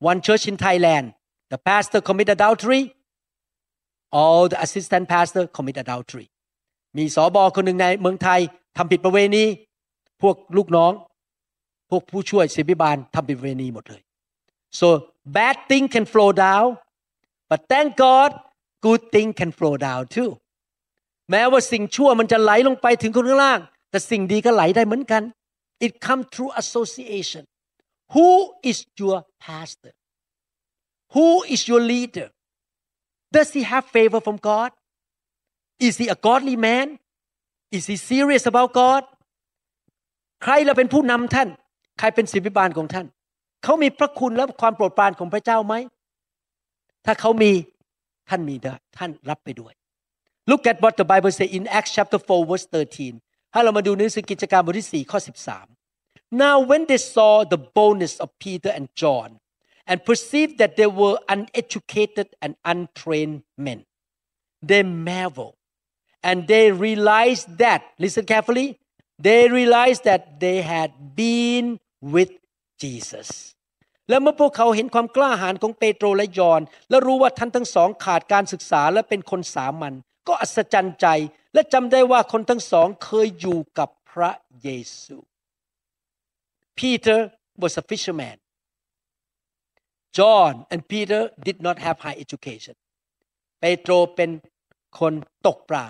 Speaker 1: One church in Thailand the pastor commit adultery all the assistant pastor commit adultery มีสอบอคนหนึ่งในเมืองไทยทำผิดประเวณี พวกลูกน้อง วกผู้ช่วยศิบิบาลทำผิดประเวณีหมดเลย so bad thing can flow down but thank God good thing can flow down too แม้ว่าสิ่งชั่วมันจะไหลลงไปถึงคนข้างล่าง แต่สิ่งดีก็ไหลได้เหมือนกัน it come through association who is your pastor who is your leader does he have favor from God is he a godly man is he serious about God ใครเราเป็นผู้นำท่าน ใครเป็นศิบิบาลของท่าน เขามีพระคุณและความโปรดปรานของพระเจ้าไหม ถ้าเขามีท่านมีได้ท่านรับไปด้วย Look at what the Bible say in Acts chapter 4 verse 13ให้เรามาดูหนังสือกิจการบทที่4ข้อ13 Now when they saw the boldness of Peter and John and perceived that they were uneducated and untrained men they marveled and they realized that listen carefully they realized that they had been with Jesus และเมื่อพวกเขาเห็นความกล้าหาญของเปโตรและยอห์นและรู้ว่าท่านทั้งสองขาดการศึกษาและเป็นคนสามัญก็อัศจรรย์ใจ และจำได้ว่าคนทั้งสองเคยอยู่กับพระเยซู Peter was a fisherman John and Peter did not have high education เปโตรเป็นคนตกปลา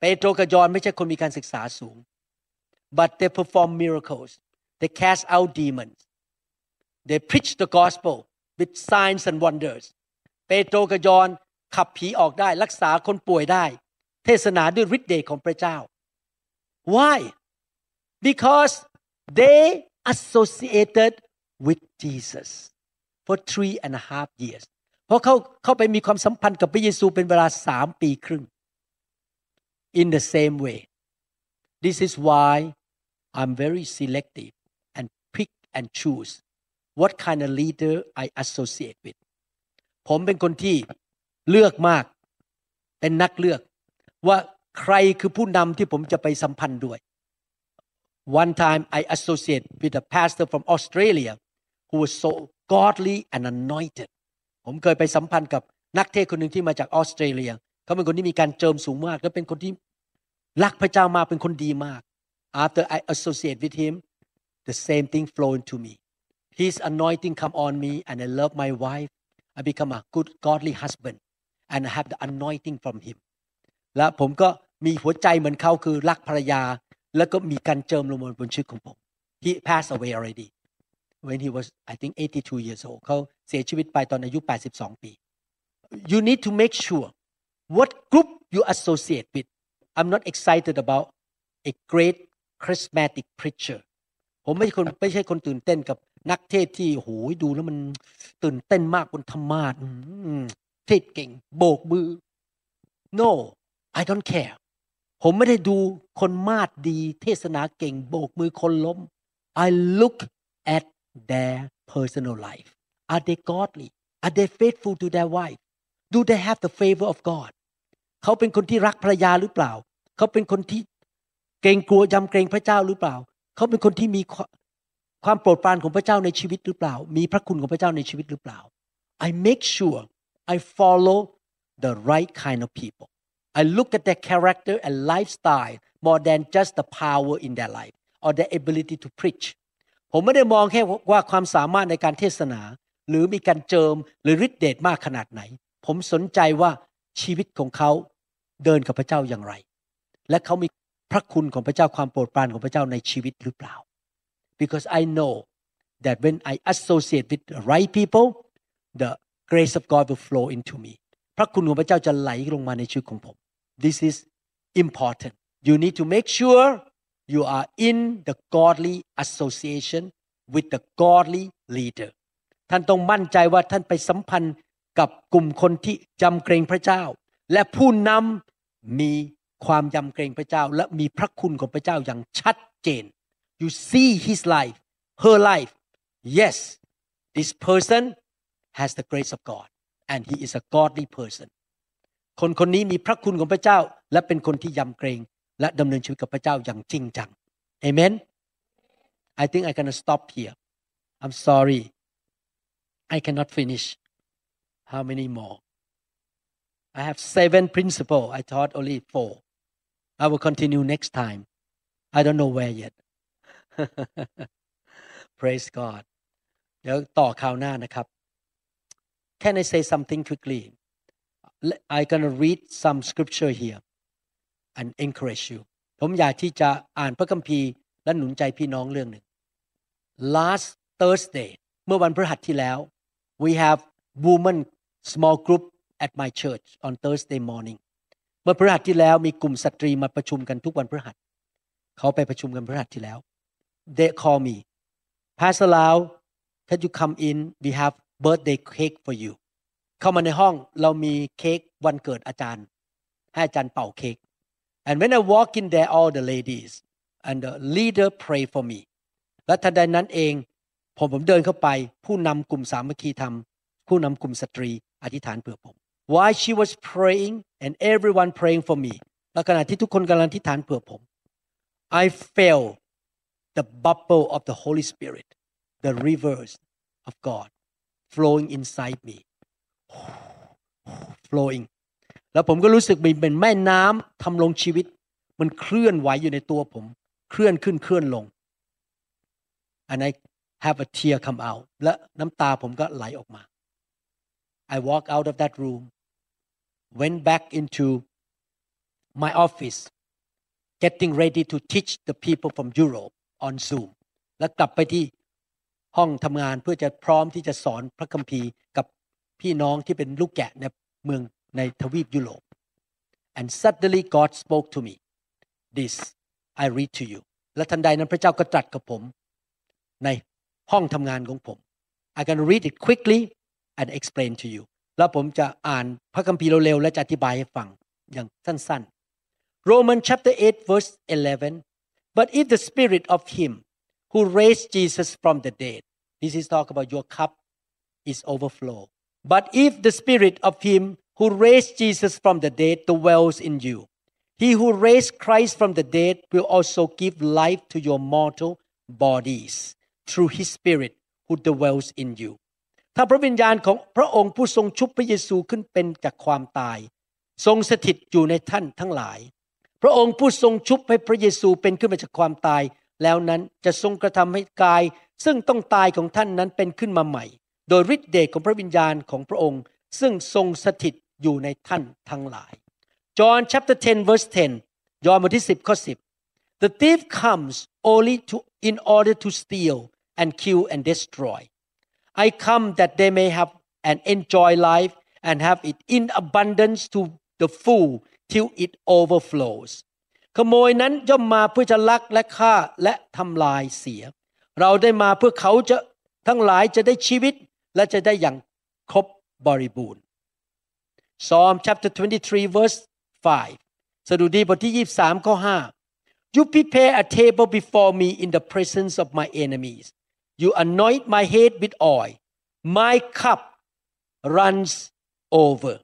Speaker 1: เปโตรกับยอห์นไม่ใช่คนมีการศึกษาสูง but they perform miracles they cast out demons they preach the gospel with signs and wonders เปโตรกับยอห์นขับผีออกได้รักษาคนป่วยได้ เทศนาด้วยฤทธิ์เดชของพระเจ้า why because they associated with Jesus for three and a half years เพราะเขาเข้าไปมีความสัมพันธ์กับพระเยซูเป็นเวลาสามปีครึ่ง in the same way this is why I'm very selective and pick and choose what kind of leader I associate with ผมเป็นคนที่เลือกมาก เป็นนักเลือก ว่าใครคือผู้นำที่ผมจะไปสัมพันธ์ด้วย One time I associate with a pastor from Australia who was so godly and anointed ผมเคยไปสัมพันธ์กับนักเทศคนหนึ่งที่มาจากออสเตรเลีย เขาเป็นคนที่มีการเจิมสูงมาก และเป็นคนที่รักพระเจ้ามากเป็นคนดีมาก after I associate with him the same thing flow into me his anointing come on me and I love my wife I become a good godly husband and I have the anointing from him และผมก็มีหัวใจเหมือนเขาคือรักภรรยา แล้วก็มีการเจิมลงบนชีวิตของผม he passed away already when he was I think 82 years old เขาเสียชีวิตไปตอนอายุ 82 ปี you need to make sure what group you associate with I'm not excited about a great charismatic preacher ผมไม่ใช่คนไม่ใช่คนตื่นเต้นกับนักเทศที่โหยดูแล้วมันตื่นเต้นมากบนธรรมาสอืเทศเก่ง โบกมือ no I don't care ผมไม่ได้ดูคนมาดดี เทศนาเก่ง โบกมือคนล้ม I look at their personal life are they godly are they faithful to their wife do they have the favor of God เขาเป็นคนที่รักภรรยาหรือเปล่า เขาเป็นคนที่ เกรงกลัวยำเกรงพระเจ้าหรือเปล่า เขาเป็นคนที่มีความโปรดปรานของพระเจ้าในชีวิตหรือเปล่า มีพระคุณของพระเจ้าในชีวิตหรือเปล่า I make sure I follow the right kind of people I look at their character and lifestyle more than just the power in their life or their ability to preach ผมไม่ได้มองแค่ว่าความสามารถในการเทศนา หรือมีการเจิมหรือฤทธิเดชมากขนาดไหน ผมสนใจว่าชีวิตของเขาเดินกับพระเจ้าอย่างไร และเขามี พระคุณของพระเจ้าความโปรดปรานของพระเจ้าในชีวิตหรือเปล่า because I know that when I associate with the right people the grace of God will flow into me พระคุณของพระเจ้าจะไหลลงมาในชีวิตของผม this is important you need to make sure you are in the godly association with the godly leader ท่านต้องมั่นใจว่าท่านไปสัมพันธ์กับกลุ่มคนที่จำเกรงพระเจ้า และผู้นำมี ความยำเกรงพระเจ้าและมีพระคุณของพระเจ้าอย่างชัดเจน you see his life her life yes this person has the grace of God and he is a godly person คนคนนี้มีพระคุณของพระเจ้า และเป็นคนที่ยำเกรง และดำเนินชีวิตกับพระเจ้าอย่างจริงจัง Amen I think I gonna stop here I'm sorry I cannot finish how many more I have seven principle I taught only four I will continue next time I don't know where yet praise God เดี๋ยวต่อคราวหน้านะครับ Can I say something quickly I'm gonna read some scripture here and encourage you ผมอยากที่จะอ่านพระคัมภีร์และหนุนใจพี่น้องเรื่องหนึ่ง last Thursday เมื่อวันพฤหัสที่แล้ว we have women small group at my church on Thursday morning เ มื่อพฤหัสที่แล้วมีกลุ่มสตรีมาประชุมกันทุกวันพฤหัส เขาไปประชุมกันพฤหัสที่แล้ว they call me Pastor Lau can you come in we have birthday cake for you เข้ามาในห้องเรามีเค้กวันเกิดอาจารย์ ให้อาจารย์เป่าเค้ก and when I walk in there all the ladies and the leader pray for me และทันใดนั้นเอง ผมผมเดินเข้าไป ผู้นำกลุ่มสามัคคีธรรม ผู้นำกลุ่มสตรี อธิษฐานเผื่อผม while she was praying and everyone praying for me และขณะที่ทุกคนกำลังอธิษฐานเผื่อผม I felt the bubble of the Holy Spirit the rivers of God flowing inside me flowing แล้วผมก็รู้สึกมีเป็นแม่น้ำทำลงชีวิต มันเคลื่อนไหวอยู่ในตัวผม เคลื่อนขึ้นเคลื่อนลง and I have a tear come out และน้ำตาผมก็ไหลออกมา I walk out of that room went back into my office getting ready to teach the people from Europe on Zoom แล้วกลับไปที่ห้องทำงานเพื่อจะพร้อมที่จะสอนพระคัมภีร์กับพี่น้องที่เป็นลูกแกะในเมืองในทวีปยุโรป and suddenly God spoke to me this I read to you และทันใดนั้นพระเจ้าก็ตรัสกับผม ในห้องทำงานของผม I can read it quickly and explain to you แล้วผมจะอ่านพระคัมภีร์เร็วๆและจะอธิบายให้ฟังอย่างสั้นๆ Roman chapter 8 verse 11 but if the spirit of him who raised Jesus from the dead this is talk about your cup is overflow but if the spirit of him who raised Jesus from the dead dwells in you he who raised Christ from the dead will also give life to your mortal bodies through his spirit who dwells in you ถ้าพระวิญญาณของพระองค์ผู้ทรงชุบพระเยซูขึ้นเป็นจากความตาย ทรงสถิตอยู่ในท่านทั้งหลาย พระองค์ผู้ทรงชุบให้พระเยซูเป็นขึ้นมาจากความตาย แล้วนั้นจะทรงกระทำให้กาย ซึ่งต้องตายของท่านนั้นเป็นขึ้นมาใหม่ โดยฤทธิเดชของพระวิญญาณของพระองค์ ซึ่งทรงสถิตอยู่ในท่านทั้งหลาย John chapter 10 verse 10 ยอห์นบทที่ 10ข้อ10 The thief comes only to in order to steal and kill and destroy I come that they may have and enjoy life and have it in abundance to the full till it overflows ขโมยนั้นย่อมมาเพื่อจะลักและฆ่าและทำลายเสีย เราได้มาเพื่อเขาจะทั้งหลายจะได้ชีวิตและจะได้อย่างครบบริบูรณ์ Psalm chapter 23 verse 5 สดุดีบทที่ 23 ข้อ 5 You prepare a table before me in the presence of my enemies You anoint my head with oil my cup runs over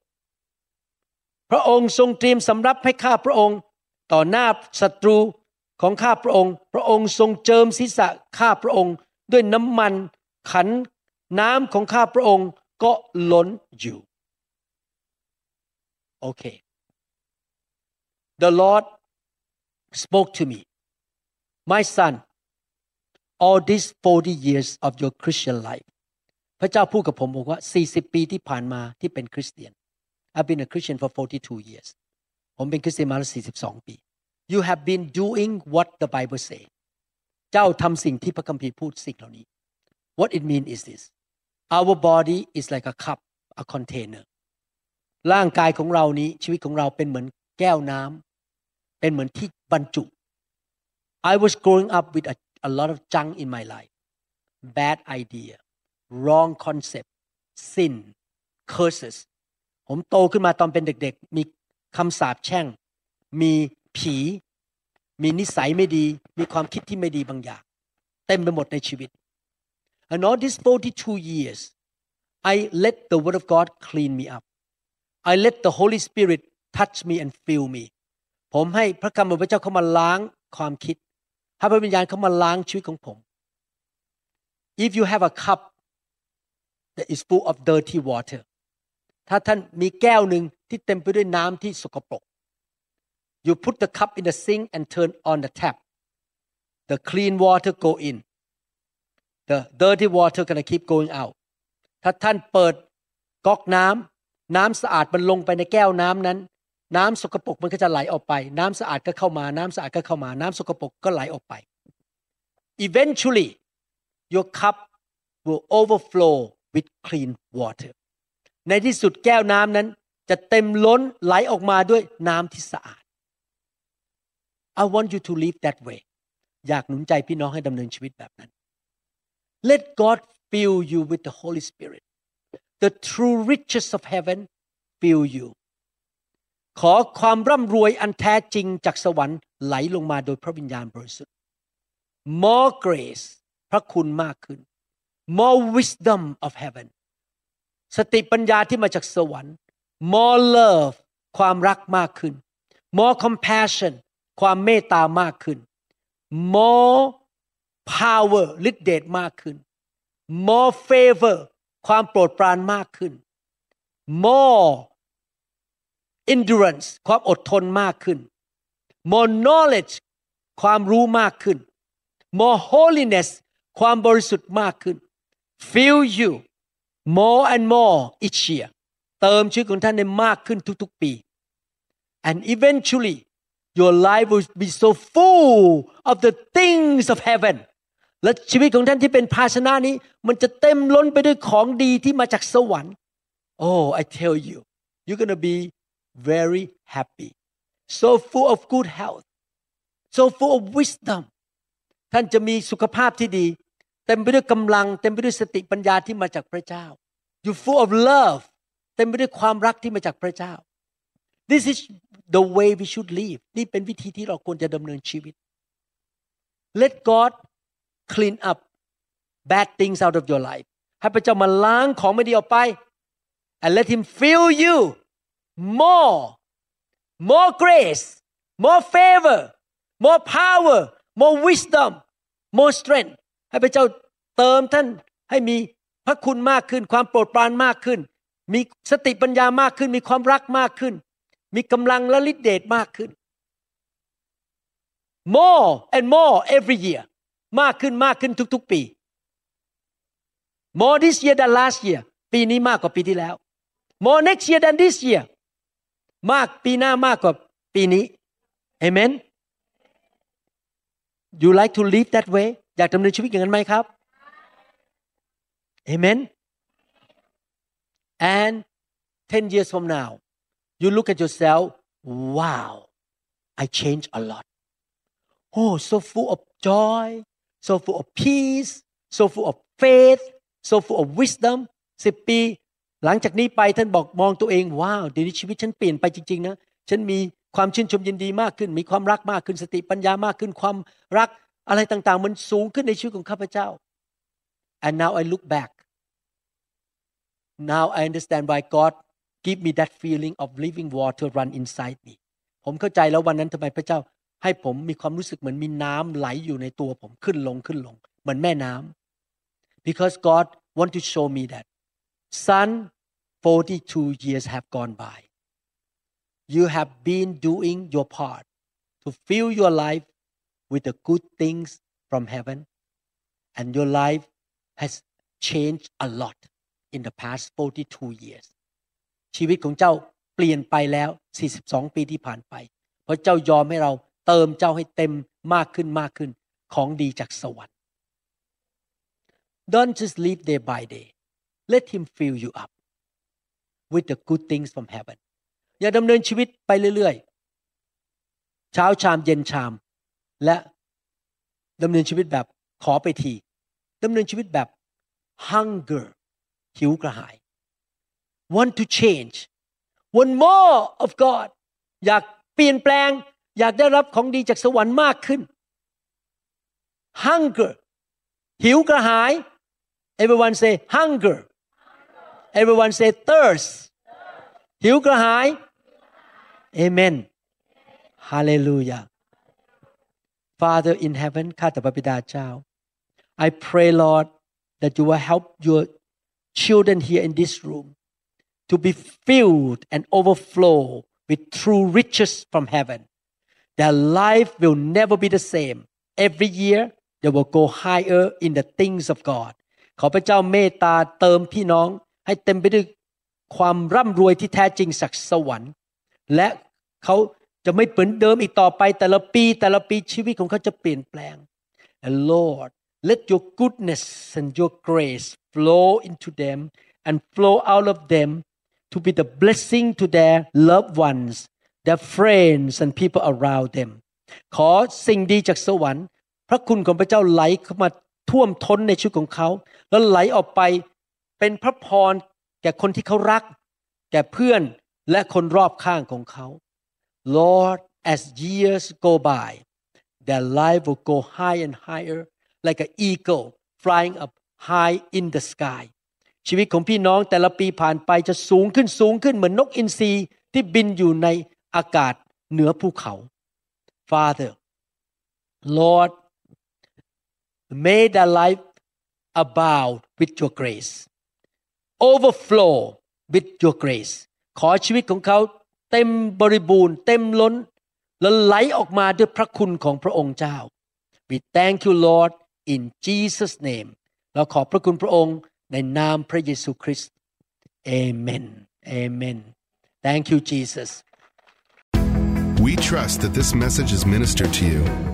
Speaker 1: พระองค์ทรงเตรียมสำรับให้ข้าพระองค์ต่อหน้าศัตรูของข้าพระองค์ พระองค์ทรงเจิมศีรษะข้าพระองค์ด้วยน้ำมันขันน้ำของข้าพระองค์ก็ล้นอยู่ โอเค The Lord spoke to me my son all these 40 years of your Christian life พระเจ้าพูดกับผมบอกว่า 40 ปีที่ผ่านมาที่เป็นคริสเตียน I've been a Christian for 42 years ผมเป็นคริสเตียนมาแล้ว 42 ปี You have been doing what the Bible say เจ้าทำสิ่งที่พระคัมภีร์พูดสิ่งเหล่านี้ What it mean is this Our body is like a cup a container ร่างกายของเรานี้ชีวิตของเราเป็นเหมือนแก้วน้ำเป็นเหมือนที่บรรจุ I was growing up with a, a lot of junk in my life bad idea wrong concept sin curses ผมโตขึ้นมาตอนเป็นเด็กๆ มีคำสาปแช่ง มีผี มีนิสัยไม่ดี มีความคิดที่ไม่ดีบางอย่าง เต็มไปหมดในชีวิต and all these 42 years I let the word of God clean me up I let the Holy Spirit touch me and fill me ผมให้พระคำของพระเจ้าเข้ามาล้างความคิด ให้พระวิญญาณเข้ามาล้างชีวิตของผม if you have a cup that is full of dirty water ถ้าท่านมีแก้วหนึ่งที่เต็มไปด้วยน้ำที่สกปรก you put the cup in the sink and turn on the tap the clean water go in the dirty water gonna keep going out ถ้าท่านเปิดก๊อกน้ำน้ำสะอาดมันลงไปในแก้วน้ำนั้น น้ำสกปรกมันก็จะไหลออกไป น้ำสะอาดก็เข้ามา น้ำสะอาดก็เข้ามา น้ำสกปรกก็ไหลออกไป eventually your cup will overflow with clean water ในที่สุดแก้วน้ำนั้น จะเต็มล้นไหลออกมาด้วยน้ำที่สะอาด I want you to live that way อยากหนุนใจพี่น้องให้ดำเนินชีวิตแบบนั้น Let God fill you with the Holy Spirit the true riches of heaven fill you ขอความร่ำรวยอันแท้จริงจากสวรรค์ไหลลงมาโดยพระวิญญาณบริสุทธิ์ more grace พระคุณมากขึ้น more wisdom of heaven สติปัญญาที่มาจากสวรรค์ more love ความรักมากขึ้น more compassion ความเมตตามากขึ้น more power ฤทธิเดชมากขึ้น more favor ความโปรดปรานมากขึ้น more endurance ความอดทนมากขึ้น more knowledge ความรู้มากขึ้น more holiness ความบริสุทธิ์มากขึ้น fill you more and more each year เติมชีวิตของท่านได้มากขึ้นทุกๆปี and eventually your life will be so full of the things of heaven และชีวิตของท่านที่เป็นภาชนะนี้ มันจะเต็มล้นไปด้วยของดีที่มาจากสวรรค์ Oh I tell you you're gonna be very happy so full of good health so full of wisdom ท่านจะมีสุขภาพที่ดี เต็มไปด้วยกำลัง เต็มไปด้วยสติปัญญาที่มาจากพระเจ้า you full of love เต็มไปด้วยความรักที่มาจากพระเจ้า this is the way we should live นี่เป็นวิธีที่เราควรจะดำเนินชีวิต let God clean up bad things out of your life ให้พระเจ้ามาล้างของไม่ดีออกไป and let him fill you more more grace more favor more power more wisdom more strength ให้พระเจ้าเติมท่านให้มีพระคุณมากขึ้น ความโปรดปรานมากขึ้น มีสติปัญญามากขึ้น มีความรักมากขึ้น มีกำลังและฤทธิเดชมากขึ้น more and more every year มากขึ้นมากขึ้นทุกๆปี more this year than last year ปีนี้มากกว่าปีที่แล้ว more next year than this year มากปีหน้ามากกว่าปีนี้ amen you like to live that way อยากดำเนินชีวิตอย่างนั้นไหมครับ amen and 10 years from now you look at yourself wow I changed a lot oh so full of joy so full of peace so full of faith so full of wisdom สิบปี หลังจากนี้ไปท่านบอกมองตัวเองว้าวเดี๋ยวนี้ชีวิตฉันเปลี่ยนไปจริงๆนะฉันมีความชื่นชมยินดีมากขึ้น มีความรักมากขึ้นสติปัญญามากขึ้นความรักอะไรต่างๆ มันสูงขึ้นในชีวิตของข้าพเจ้า and now I look back now I understand why God give me that feeling of living water run inside me ผมเข้าใจแล้ววันนั้นทำไมพระเจ้า ให้ผมมีความรู้สึกเหมือนมีน้ำไหลอยู่ในตัวผมขึ้นลงขึ้นลง เหมือนแม่น้ำ because God want to show me that son 42 years have gone by you have been doing your part to fill your life with the good things from heaven and your life has changed a lot in the past 42 years ชีวิตของเจ้าเปลี่ยนไปแล้ว 42 ปีที่ผ่านไป เพราะเจ้ายอมให้เราเติมเจ้าให้เต็มมากขึ้นมากขึ้นของดีจากสวรรค์ Don't just live day by day let him fill you up with the good things from heaven อย่าดำเนินชีวิตไปเรื่อยๆ เช้าชามเย็นชาม และดำเนินชีวิตแบบขอไปทีดำเนินชีวิตแบบ hunger หิวกระหาย want to change want more of God อยากเปลี่ยนแปลง อยากได้รับของดีจากสวรรค์มากขึ้น hunger หิวกระหาย everyone say hunger everyone say thirst หิวกระหาย amen hallelujah Father in heaven ข้าแต่พระบิดาเจ้า I pray Lord that you will help your children here in this room to be filled and overflow with true riches from heaven. Their life will never be the same. Every year, they will go higher in the things of God. ขอพระเจ้าเมตตาเติมพี่น้อง ให้เต็มไปด้วยความร่ำรวยที่แท้จริงจากสวรรค์ และเขาจะไม่เหมือนเดิมอีกต่อไป แต่ละปีแต่ละปีชีวิตของเขาจะเปลี่ยนแปลง And Lord let your goodness and your grace flow into them and flow out of them to be the blessing to their loved ones their friends and people around them ขอสิ่งดีจากสวรรค์ พระคุณของพระเจ้าไหลเข้ามาท่วมท้นในชีวิตของเขา แล้วไหลออกไป เป็นพระพรแก่คนที่เขารัก แก่เพื่อนและคนรอบข้างของเขา Lord as years go by their life will go high and higher like an eagle flying up high in the sky ชีวิตของพี่น้องแต่ละปีผ่านไปจะสูงขึ้นสูงขึ้นเหมือนนกอินทรีที่บินอยู่ในอากาศเหนือภูเขา Father Lord may their life abound with your grace overflow with your grace ขอชีวิตของเขาเต็มบริบูรณ์ เต็มล้นและไหลออกมาด้วยพระคุณของพระองค์เจ้า We thank you Lord in Jesus name เราขอบพระคุณพระองค์ในนามพระเยซูคริสต์ Amen Amen Thank you Jesus
Speaker 2: We trust that this message is ministered to you.